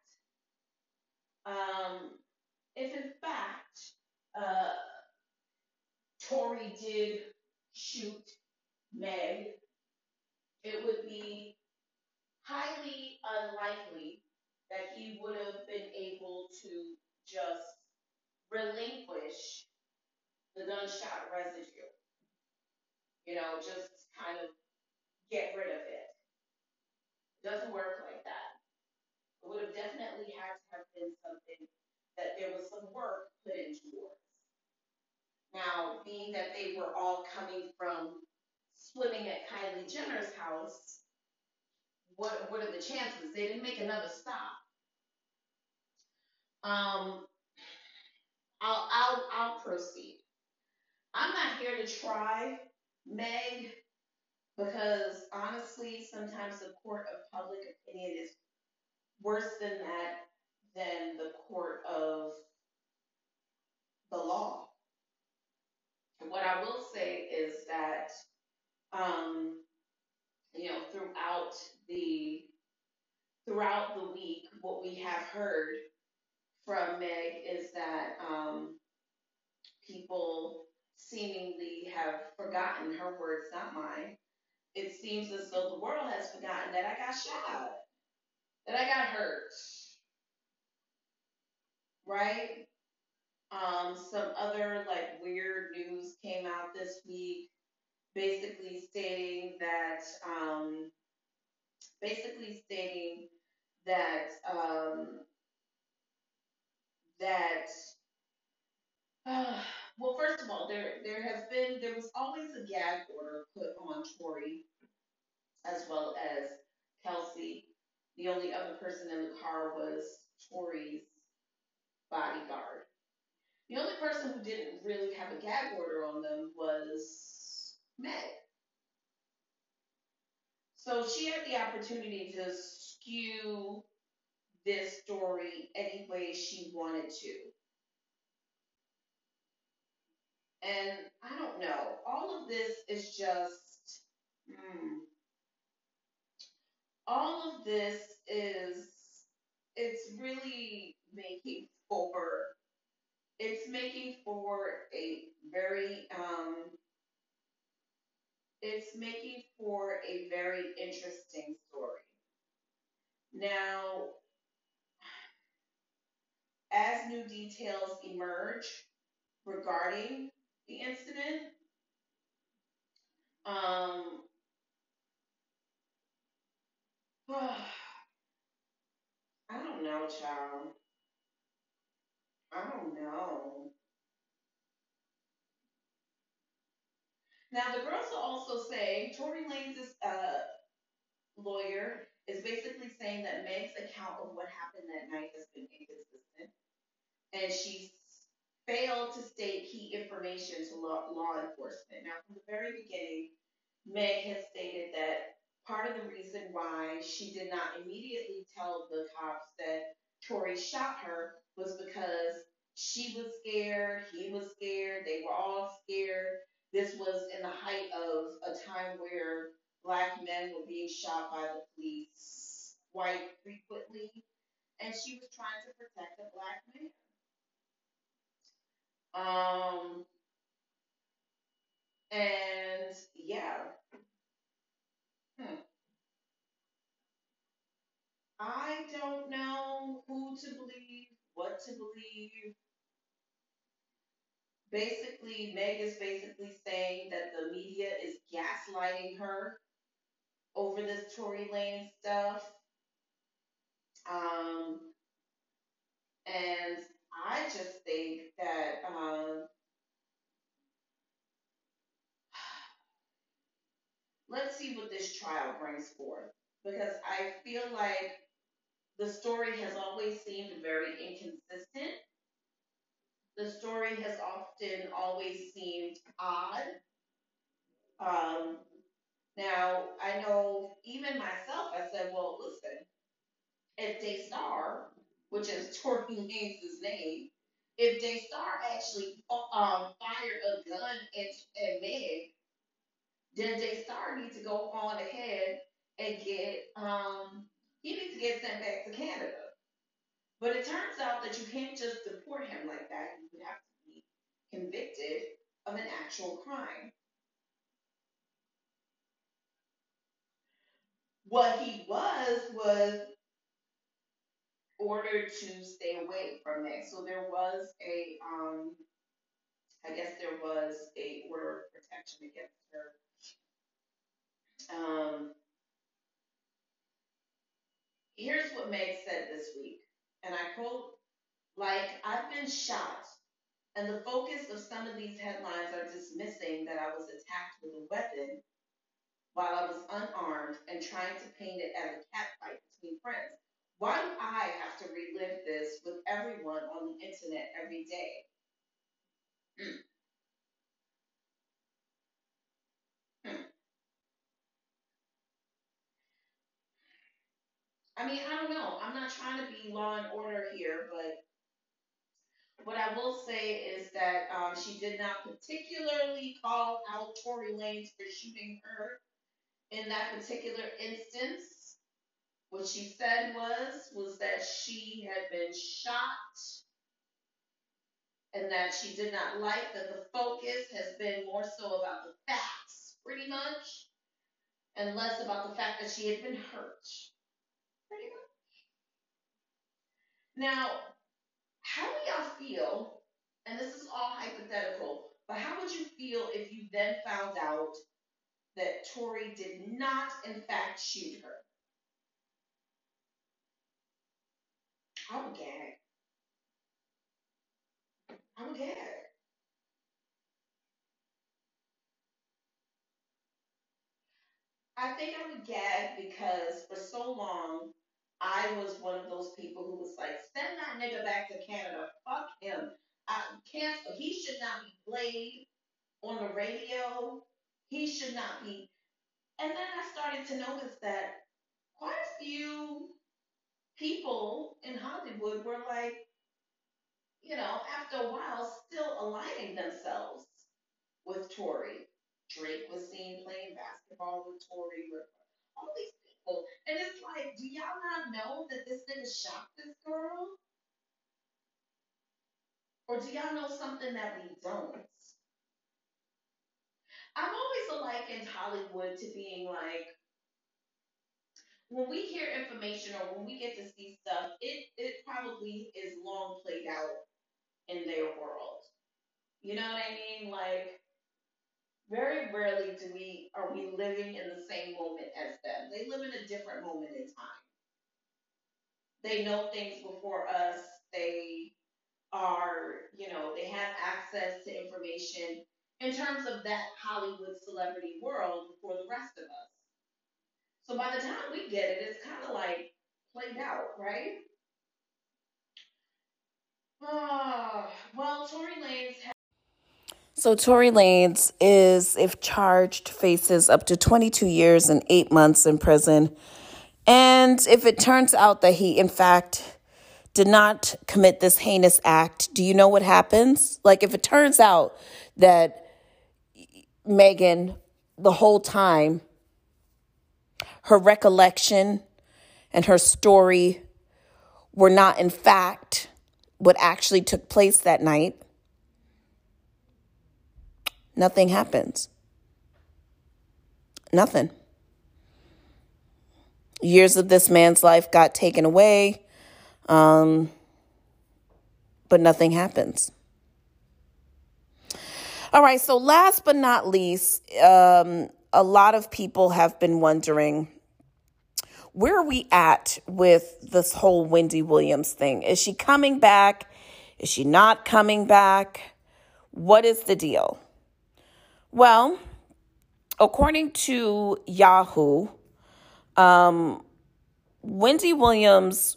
um, if in fact, uh, Tory did shoot Meg, it would be highly unlikely that he would have been able to just relinquish the gunshot residue. You know, just kind of get rid of it. It doesn't work like that. It would have definitely had to have been something that there was some work put into towards. Now, being that they were all coming from swimming at Kylie Jenner's house, what what are the chances? They didn't make another stop. Um, I'll I'll I'll proceed. I'm not here to try Meg because honestly, sometimes the court of public opinion is worse than that than the court of the law. What I will say is that um, you know, throughout the throughout the week, what we have heard from Meg is that um, people seemingly have forgotten her words, not mine. It seems as though the world has forgotten that I got shot, that I got hurt, right? Um, some other like weird news came out this week basically stating that um, basically stating that um, that uh, [sighs] well, first of all, there there has been there was always a gag order put on Tory as well as Kelsey. The only other person in the car was Tory's bodyguard. The only person who didn't really have a gag order on them was Meg. So she had the opportunity to skew this story any way she wanted to. And I don't know, all of this is just, hmm, all of this is, it's really making for, it's making for a very um, it's making for a very interesting story. Now, as new details emerge regarding the incident, um, [sighs] I don't know, child. I don't know. Now, the girls are also saying Tory Lanez is, uh, lawyer is basically saying that Meg's account of what happened that night has been inconsistent, and she failed to state key information to law, law enforcement. Now, from the very beginning, Meg has stated that part of the reason why she did not immediately tell the cops that Tory shot her was because she was scared, he was scared, they were all scared. This was in the height of a time where black men were being shot by the police quite frequently, and she was trying to protect a black man. Um, and yeah. Hmm. I don't know who to believe, what to believe. Basically, Meg is basically saying that the media is gaslighting her over this Tory Lane stuff. Um, and I just think that um, let's see what this trial brings forth because I feel like the story has always seemed very inconsistent. The story has often always seemed odd. Um, now, I know even myself, I said, well, listen, if Daystar, which is [laughs] Tory Lanez's name, if Daystar actually um, fired a gun at, at Meg, then Daystar needs to go on ahead and get um, he needs to get sent back to Canada. But it turns out that you can't just deport him like that. You would have to be convicted of an actual crime. What he was was ordered to stay away from that. So there was a, um, I guess there was a order of protection against her. Um, here's what Meg said this week, and I quote, like, I've been shot, and the focus of some of these headlines are dismissing that I was attacked with a weapon while I was unarmed and trying to paint it as a catfight between friends. Why do I have to relive this with everyone on the internet every day? Hmm. I mean, I don't know. I'm not trying to be law and order here, but what I will say is that um, she did not particularly call out Tory Lanez for shooting her in that particular instance. What she said was was that she had been shot and that she did not like that the focus has been more so about the facts, pretty much, and less about the fact that she had been hurt, pretty much. Now, how do y'all feel? And this is all hypothetical, but how would you feel if you then found out that Tory did not, in fact, shoot her? I would gag. I would gag. I think I would gag because for so long I was one of those people who was like, send that nigga back to Canada. Fuck him. I cancel. He should not be played on the radio. He should not be. And then I started to notice that quite a few people in Hollywood were like, you know, after a while, still aligning themselves with Tory. Drake was seen playing basketball with Tory. All these people. And it's like, do y'all not know that this nigga shot this girl? Or do y'all know something that we don't? I've always likened Hollywood to being like, when we hear information or when we get to see stuff, it, it probably is long played out in their world. You know what I mean? Like, very rarely do we are we living in the same moment as them. They live in a different moment in time. They know things before us. They are, you know, they have access to information in terms of that Hollywood celebrity world before the rest of us. So by the time we get it, it's kind of like played out, right? Uh, well, Tory Lanez. So Tory Lanez is, if charged, faces up to 22 years and eight months in prison. And if it turns out that he, in fact, did not commit this heinous act, do you know what happens? Like, if it turns out that Megan, the whole time, her recollection and her story were not, in fact, what actually took place that night, nothing happens. Nothing. Years of this man's life got taken away, um, but nothing happens. All right, so last but not least, um, a lot of people have been wondering where are we at with this whole Wendy Williams thing? Is she coming back? Is she not coming back? What is the deal? Well, according to Yahoo, um, Wendy Williams,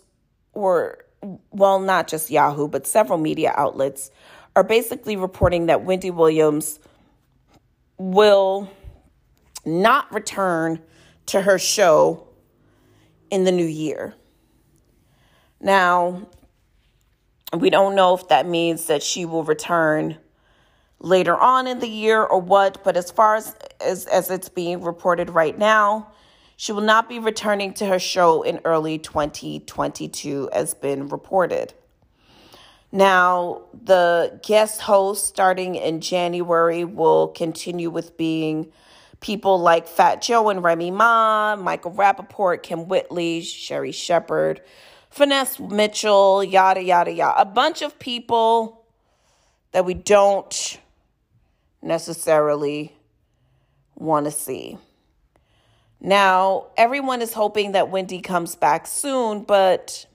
or well, not just Yahoo, but several media outlets are basically reporting that Wendy Williams will not return to her show in the new year. Now, we don't know if that means that she will return later on in the year or what, but as far as, as, as it's being reported right now, she will not be returning to her show in early 2022, as been reported. Now, the guest host starting in January will continue with being people like Fat Joe and Remy Ma, Michael Rapaport, Kym Whitley, Sherri Shepherd, Finesse Mitchell, yada, yada, yada. A bunch of people that we don't necessarily want to see. Now, everyone is hoping that Wendy comes back soon, but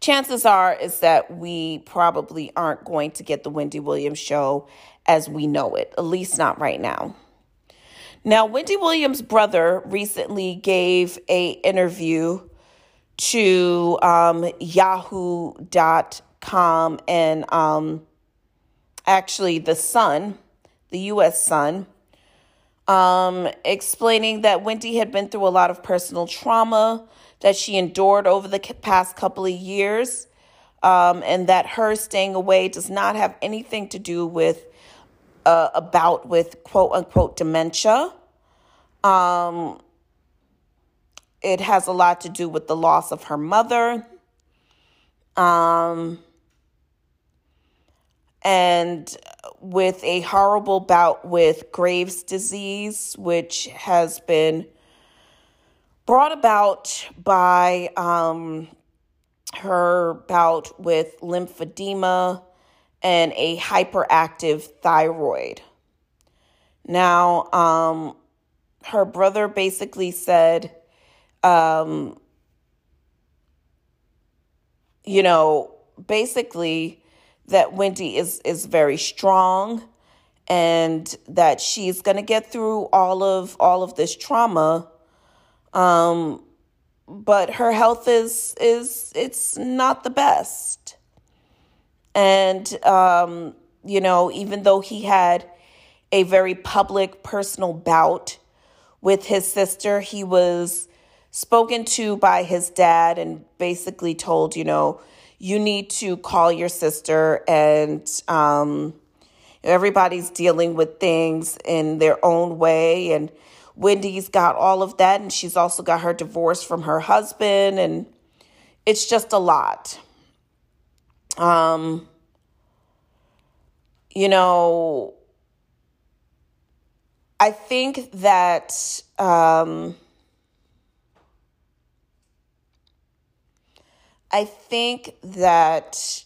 chances are is that we probably aren't going to get the Wendy Williams show as we know it, at least not right now. Now, Wendy Williams' brother recently gave a interview to um, Yahoo.com and um, actually the Sun, the U.S. Sun, um, explaining that Wendy had been through a lot of personal trauma that she endured over the past couple of years, um, and that her staying away does not have anything to do with uh, a bout with quote unquote dementia. Um, it has a lot to do with the loss of her mother. Um, and with a horrible bout with Graves' disease, which has been brought about by um, her bout with lymphedema and a hyperactive thyroid. Now, um, her brother basically said, um, you know, basically that Wendy is is very strong and that she's going to get through all of all of this trauma um but her health is is it's not the best and um you know even though he had a very public personal bout with his sister. He was spoken to by his dad and basically told, you know, you need to call your sister and um, everybody's dealing with things in their own way. And Wendy's got all of that. And she's also got her divorce from her husband. And it's just a lot. Um, you know, I think that um, I think that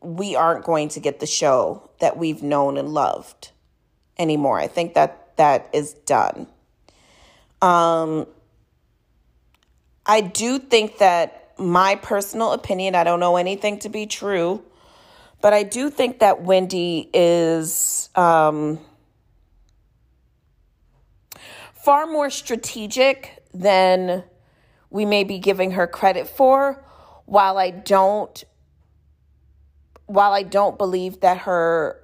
we aren't going to get the show that we've known and loved anymore. I think that that is done. Um, I do think that my personal opinion, I don't know anything to be true, but I do think that Wendy is. Um, far more strategic than we may be giving her credit for while I don't while I don't believe that her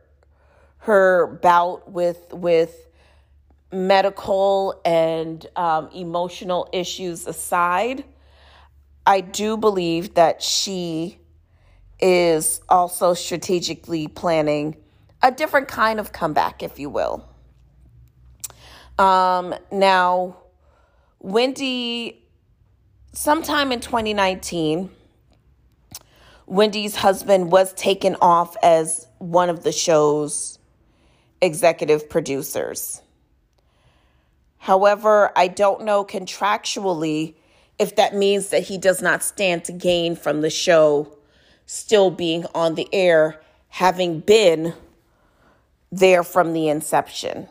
her bout with with medical and um, emotional issues aside, I do believe that she is also strategically planning a different kind of comeback, if you will. Um, now, Wendy, sometime in 2019, Wendy's husband was taken off as one of the show's executive producers. However, I don't know contractually if that means that he does not stand to gain from the show still being on the air, having been there from the inception.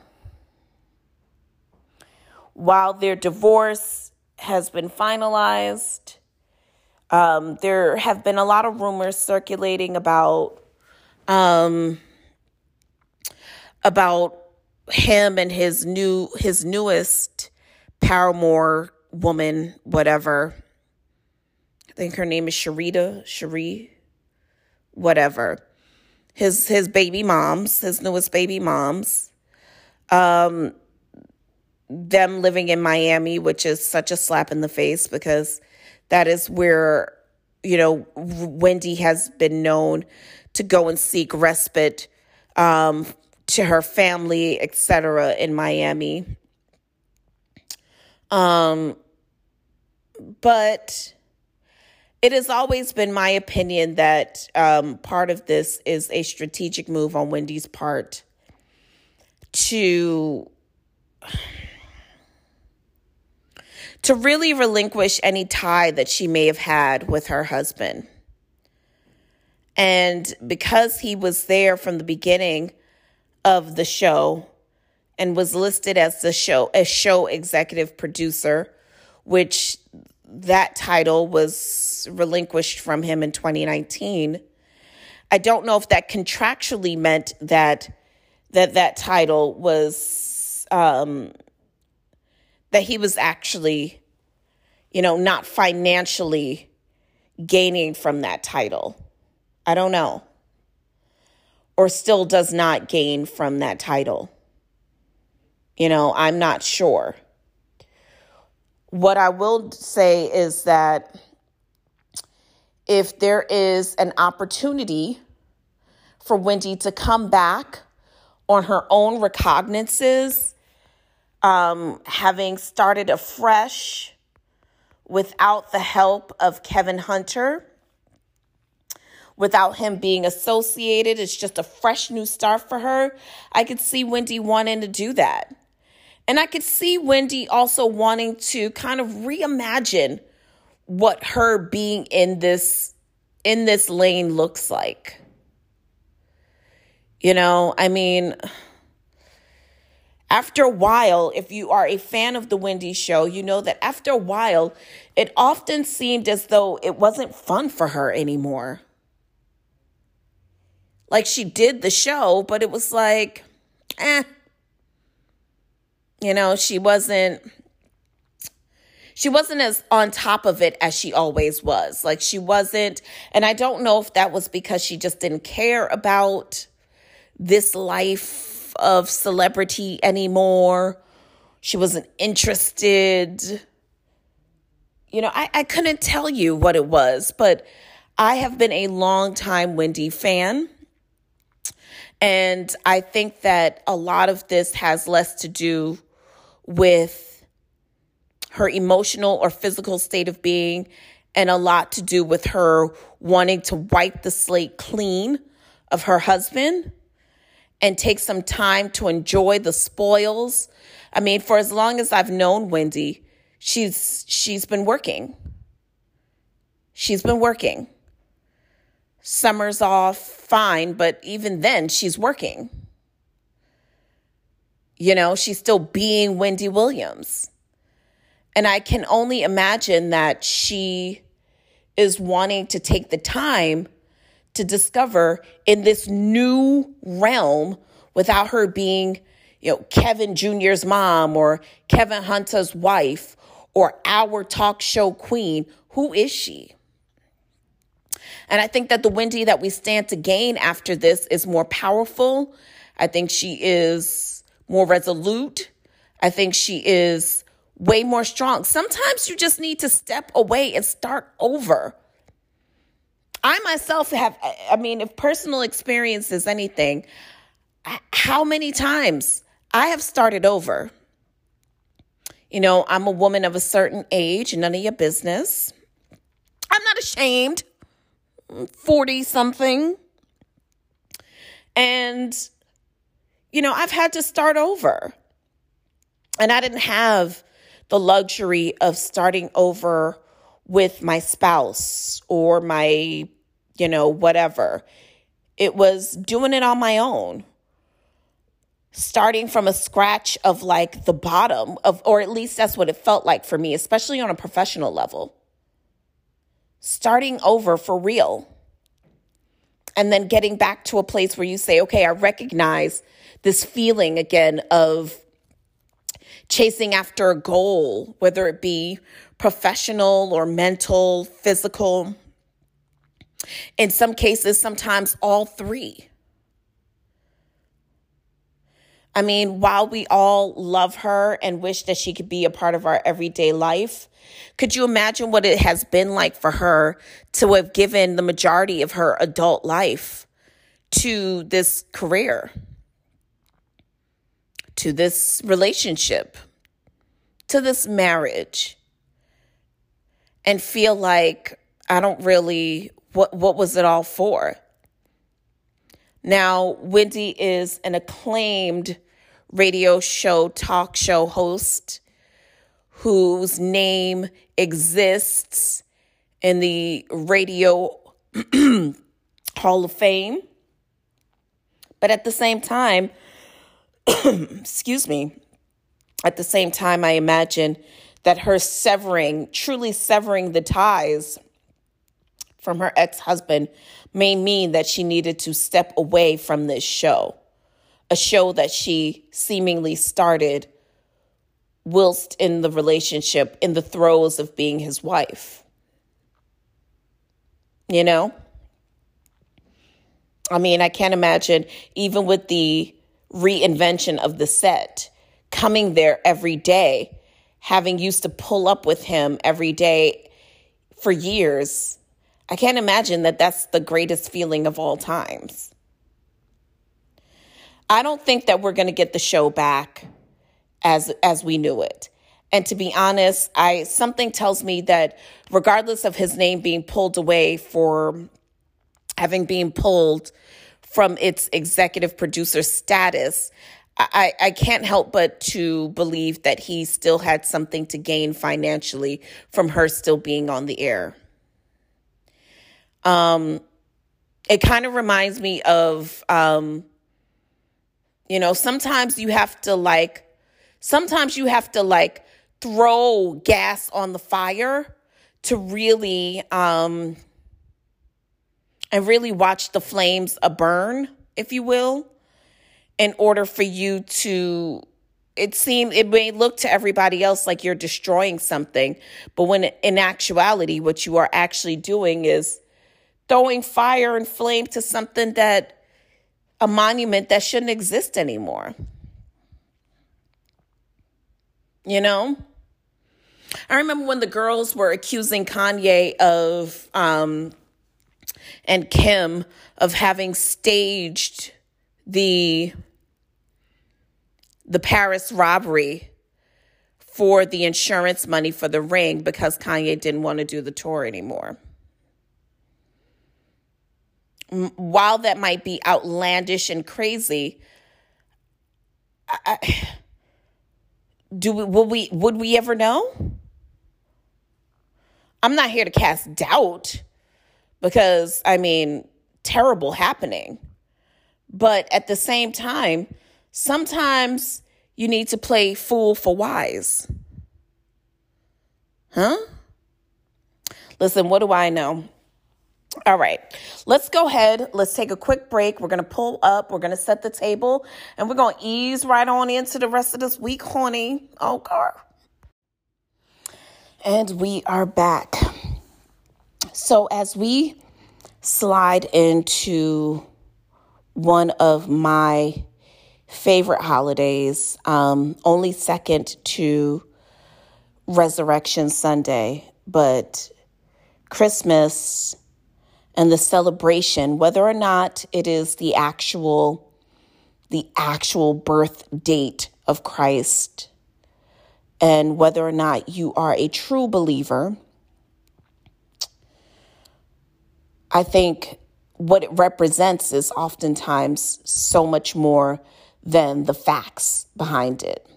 While their divorce has been finalized, um, there have been a lot of rumors circulating about um, about him and his new his newest paramour woman, whatever. I think her name is Sharita, Cherie, whatever. His his baby moms, his newest baby moms. Um them living in Miami, which is such a slap in the face because that is where you know Wendy has been known to go and seek respite um, to her family, etc. in Miami. Um, but it has always been my opinion that um, part of this is a strategic move on Wendy's part to to really relinquish any tie that she may have had with her husband. And because he was there from the beginning of the show and was listed as the show a show executive producer, which that title was relinquished from him in 2019. I don't know if that contractually meant that that that title was um, that he was actually, you know, not financially gaining from that title. I don't know. Or still does not gain from that title. You know, I'm not sure. What I will say is that if there is an opportunity for Wendy to come back on her own recognizances, um, having started afresh without the help of Kevin Hunter, without him being associated, it's just a fresh new start for her. I could see Wendy wanting to do that. And I could see Wendy also wanting to kind of reimagine what her being in this in this lane looks like. You know, I mean, after a while, if you are a fan of the Wendy show, you know that after a while, it often seemed as though it wasn't fun for her anymore. Like she did the show, but it was like, eh, you know, she wasn't she wasn't as on top of it as she always was. Like she wasn't and I don't know if that was because she just didn't care about this life of celebrity anymore. She wasn't interested. You know, I, I couldn't tell you what it was, but I have been a long time Wendy fan. And I think that a lot of this has less to do with her emotional or physical state of being and a lot to do with her wanting to wipe the slate clean of her husband and take some time to enjoy the spoils. I mean, for as long as I've known Wendy, she's she's been working. She's been working. Summer's off, fine, but even then she's working. You know, she's still being Wendy Williams. And I can only imagine that she is wanting to take the time to discover in this new realm without her being, you know, Kevin Jr.'s mom or Kevin Hunter's wife or our talk show queen. Who is she? And I think that the Wendy that we stand to gain after this is more powerful. I think she is more resolute. I think she is way more strong. Sometimes you just need to step away and start over. I myself have, I mean, if personal experience is anything, how many times I have started over? You know, I'm a woman of a certain age, none of your business. I'm not ashamed. 40 something. And, you know, I've had to start over. And I didn't have the luxury of starting over with my spouse or my, you know, whatever. It was doing it on my own. Starting from a scratch of like the bottom of, or at least that's what it felt like for me, especially on a professional level. Starting over for real. And then getting back to a place where you say, okay, I recognize this feeling again of chasing after a goal, whether it be professional or mental, physical. In some cases, sometimes all three. I mean, while we all love her and wish that she could be a part of our everyday life, could you imagine what it has been like for her to have given the majority of her adult life to this career? to this relationship, to this marriage, and feel like I don't really, what, what was it all for? Now, Wendy is an acclaimed radio show, talk show host whose name exists in the Radio [clears throat] Hall of Fame. But at the same time, [clears throat] excuse me, at the same time, I imagine that her severing, truly severing the ties from her ex husband may mean that she needed to step away from this show, a show that she seemingly started whilst in the relationship, in the throes of being his wife. You know? I mean, I can't imagine, even with the reinvention of the set, coming there every day, having used to pull up with him every day for years. I can't imagine that that's the greatest feeling of all times. I don't think that we're going to get the show back as as we knew it. And to be honest, I something tells me that regardless of his name being pulled away for having been pulled from its executive producer status, I, I can't help but to believe that he still had something to gain financially from her still being on the air. Um, it kind of reminds me of, um, you know, sometimes you have to like, sometimes you have to like throw gas on the fire to really, um, and really watch the flames a burn, if you will, in order for you to it seemed it may look to everybody else like you're destroying something, but when in actuality what you are actually doing is throwing fire and flame to something that a monument that shouldn't exist anymore. You know? I remember when the girls were accusing Kanye of um, and Kim of having staged the the Paris robbery for the insurance money for the ring because Kanye didn't want to do the tour anymore. While that might be outlandish and crazy, I, [sighs] do we, will we would we ever know? I'm not here to cast doubt because I mean, terrible happening. But at the same time, sometimes you need to play fool for wise. Huh? Listen, what do I know? All right, let's go ahead. Let's take a quick break. We're going to pull up, we're going to set the table, and we're going to ease right on into the rest of this week, honey. Oh, God. And we are back. So, as we slide into one of my favorite holidays, um, only second to Resurrection Sunday, but Christmas and the celebration, whether or not it is the actual the actual birth date of Christ and whether or not you are a true believer, I think what it represents is oftentimes so much more than the facts behind it.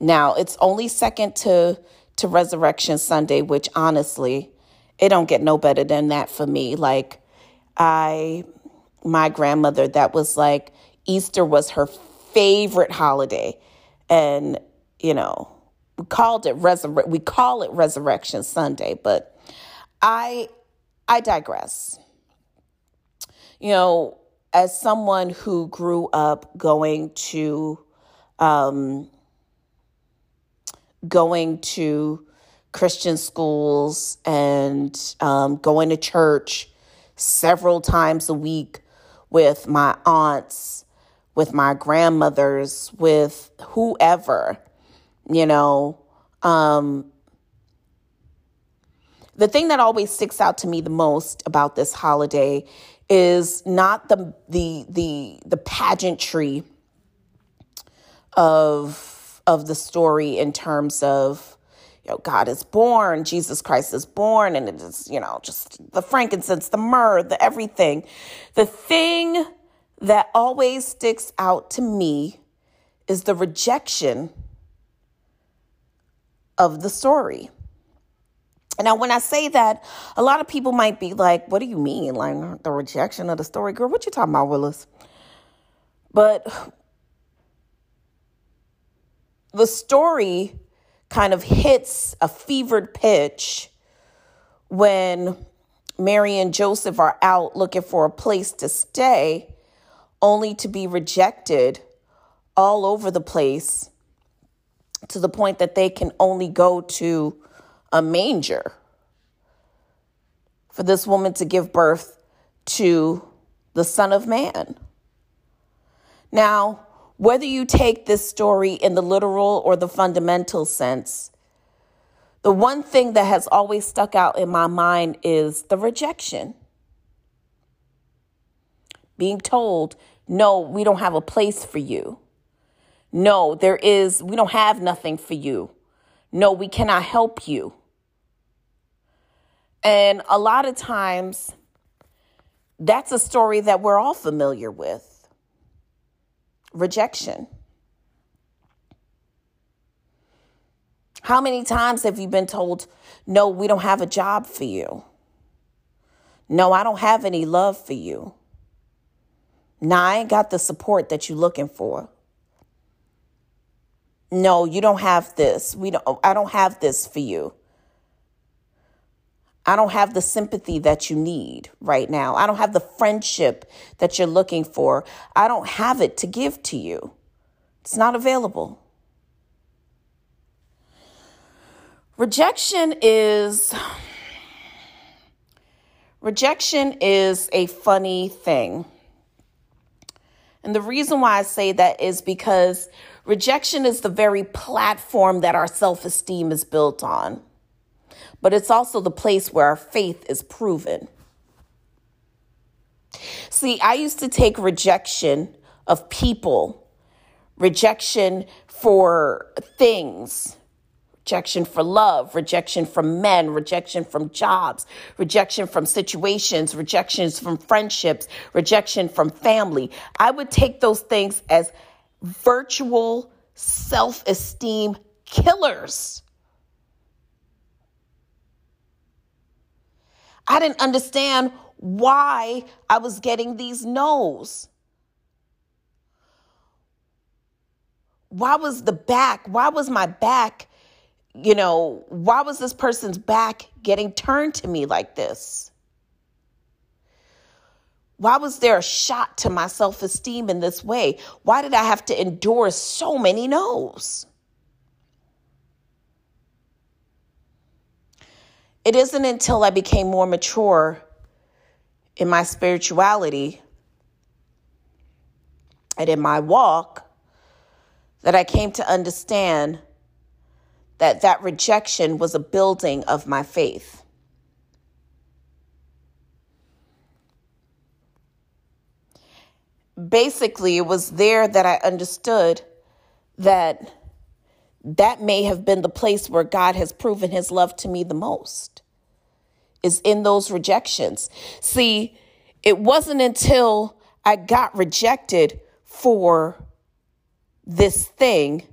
Now, it's only second to to Resurrection Sunday, which honestly, it don't get no better than that for me. Like I my grandmother that was like Easter was her favorite holiday and you know, we called it resurre- we call it Resurrection Sunday, but I I digress. You know, as someone who grew up going to um, going to Christian schools and um, going to church several times a week with my aunts, with my grandmothers, with whoever, you know. Um, the thing that always sticks out to me the most about this holiday is not the the the the pageantry of of the story in terms of you know God is born, Jesus Christ is born and it is, you know, just the frankincense, the myrrh, the everything. The thing that always sticks out to me is the rejection of the story. Now, when I say that, a lot of people might be like, what do you mean? Like the rejection of the story? Girl, what you talking about, Willis? But the story kind of hits a fevered pitch when Mary and Joseph are out looking for a place to stay, only to be rejected all over the place to the point that they can only go to a manger for this woman to give birth to the Son of Man. Now, whether you take this story in the literal or the fundamental sense, the one thing that has always stuck out in my mind is the rejection. Being told, no, we don't have a place for you. No, there is, we don't have nothing for you. No, we cannot help you. And a lot of times, that's a story that we're all familiar with rejection. How many times have you been told, no, we don't have a job for you? No, I don't have any love for you. No, I ain't got the support that you're looking for. No, you don't have this. We don't I don't have this for you. I don't have the sympathy that you need right now. I don't have the friendship that you're looking for. I don't have it to give to you. It's not available. Rejection is rejection is a funny thing. And the reason why I say that is because rejection is the very platform that our self esteem is built on, but it's also the place where our faith is proven. See, I used to take rejection of people, rejection for things, rejection for love, rejection from men, rejection from jobs, rejection from situations, rejections from friendships, rejection from family. I would take those things as virtual self esteem killers. I didn't understand why I was getting these no's. Why was the back, why was my back you know, why was this person's back getting turned to me like this? Why was there a shot to my self esteem in this way? Why did I have to endure so many no's? It isn't until I became more mature in my spirituality and in my walk that I came to understand that that rejection was a building of my faith. basically, it was there that I understood that that may have been the place where God has proven his love to me the most, is in those rejections. See, it wasn't until I got rejected for this thing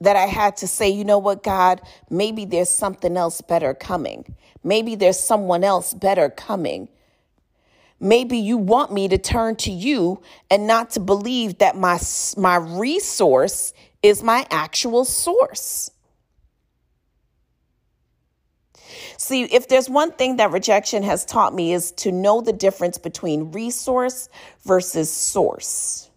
that I had to say, you know what, God, maybe there's something else better coming. Maybe there's someone else better coming. Maybe you want me to turn to you and not to believe that my, my resource is my actual source. See, if there's one thing that rejection has taught me is to know the difference between resource versus source.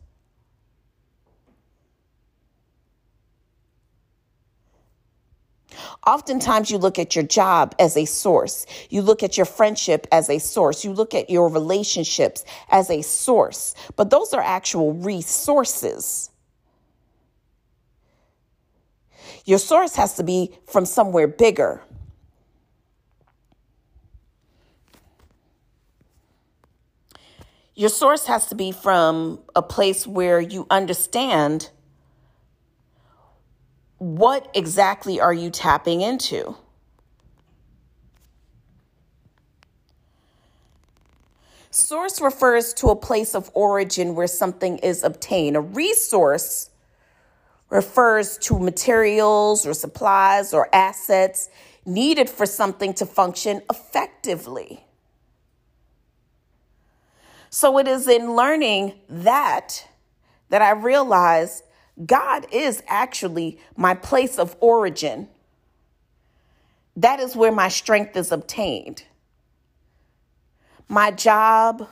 Oftentimes, you look at your job as a source. You look at your friendship as a source. You look at your relationships as a source. But those are actual resources. Your source has to be from somewhere bigger. Your source has to be from a place where you understand what exactly are you tapping into? Source refers to a place of origin where something is obtained. A resource refers to materials or supplies or assets needed for something to function effectively. So it is in learning that that I realized God is actually my place of origin. That is where my strength is obtained. My job,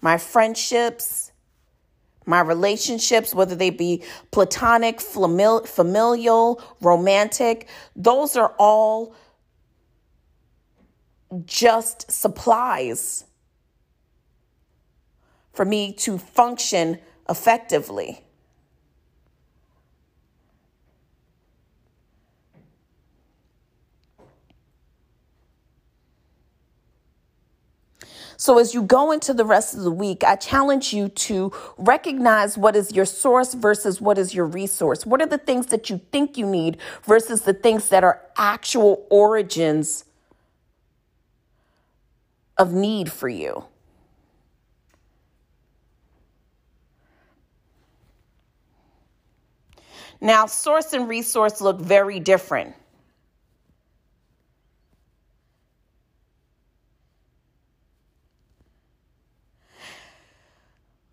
my friendships, my relationships, whether they be platonic, familial, romantic, those are all just supplies for me to function effectively. So, as you go into the rest of the week, I challenge you to recognize what is your source versus what is your resource. What are the things that you think you need versus the things that are actual origins of need for you? Now, source and resource look very different.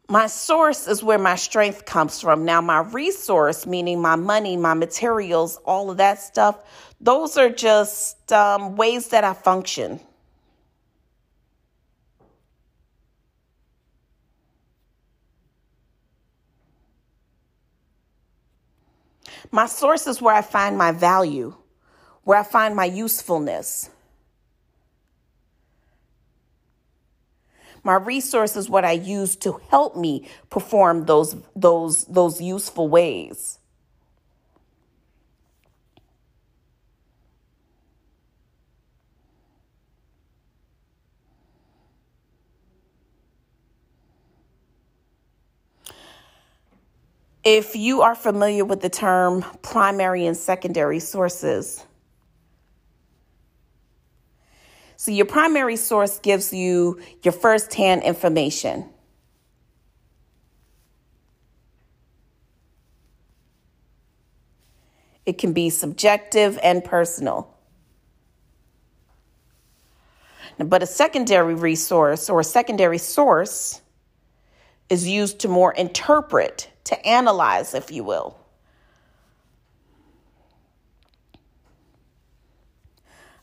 My source is where my strength comes from. Now, my resource, meaning my money, my materials, all of that stuff, those are just um, ways that I function. My source is where I find my value, where I find my usefulness. My resource is what I use to help me perform those those those useful ways. If you are familiar with the term primary and secondary sources, So your primary source gives you your firsthand information. It can be subjective and personal. But a secondary resource or a secondary source is used to more interpret, to analyze, if you will.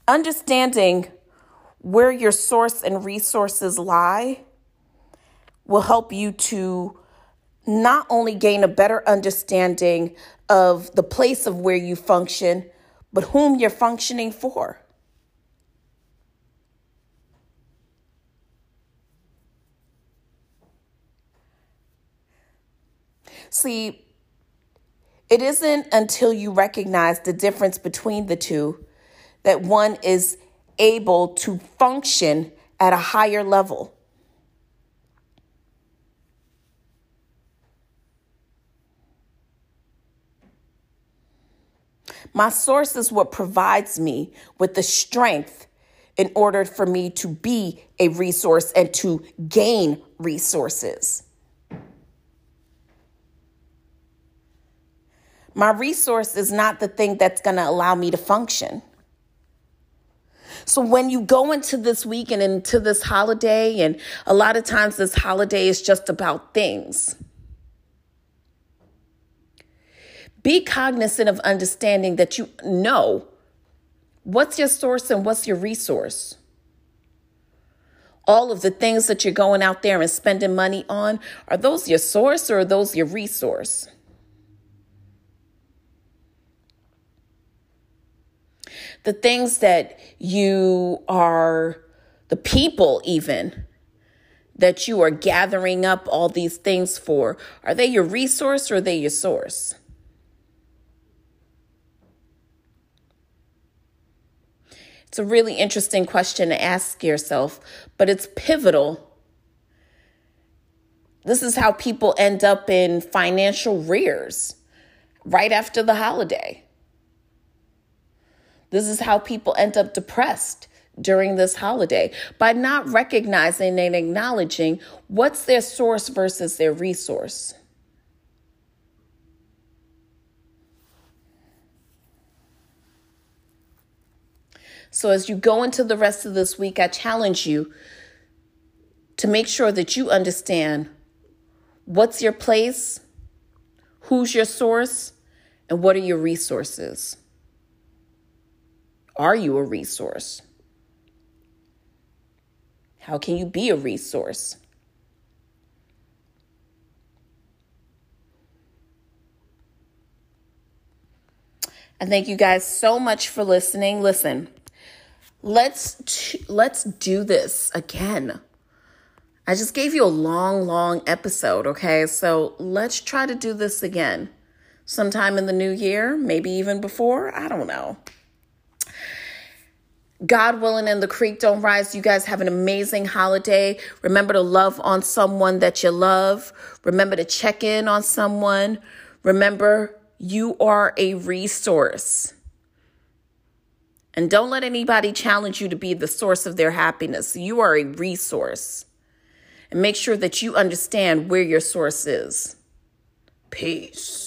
Understanding where your source and resources lie will help you to not only gain a better understanding of the place of where you function, but whom you're functioning for. See, it isn't until you recognize the difference between the two that one is able to function at a higher level. My source is what provides me with the strength in order for me to be a resource and to gain resources. My resource is not the thing that's going to allow me to function. So when you go into this week and into this holiday, and a lot of times this holiday is just about things. Be cognizant of understanding that you know what's your source and what's your resource. All of the things that you're going out there and spending money on, are those your source or are those your resource? The things that you are, the people even that you are gathering up all these things for, are they your resource or are they your source? It's a really interesting question to ask yourself, but it's pivotal. This is how people end up in financial rears right after the holiday. This is how people end up depressed during this holiday by not recognizing and acknowledging what's their source versus their resource. So, as you go into the rest of this week, I challenge you to make sure that you understand what's your place, who's your source, and what are your resources. Are you a resource? How can you be a resource? And thank you guys so much for listening. Listen, let's let's do this again. I just gave you a long, long episode, okay? So let's try to do this again sometime in the new year, maybe even before. I don't know. God willing and the creek don't rise. You guys have an amazing holiday. Remember to love on someone that you love. Remember to check in on someone. Remember, you are a resource. And don't let anybody challenge you to be the source of their happiness. You are a resource. And make sure that you understand where your source is. Peace.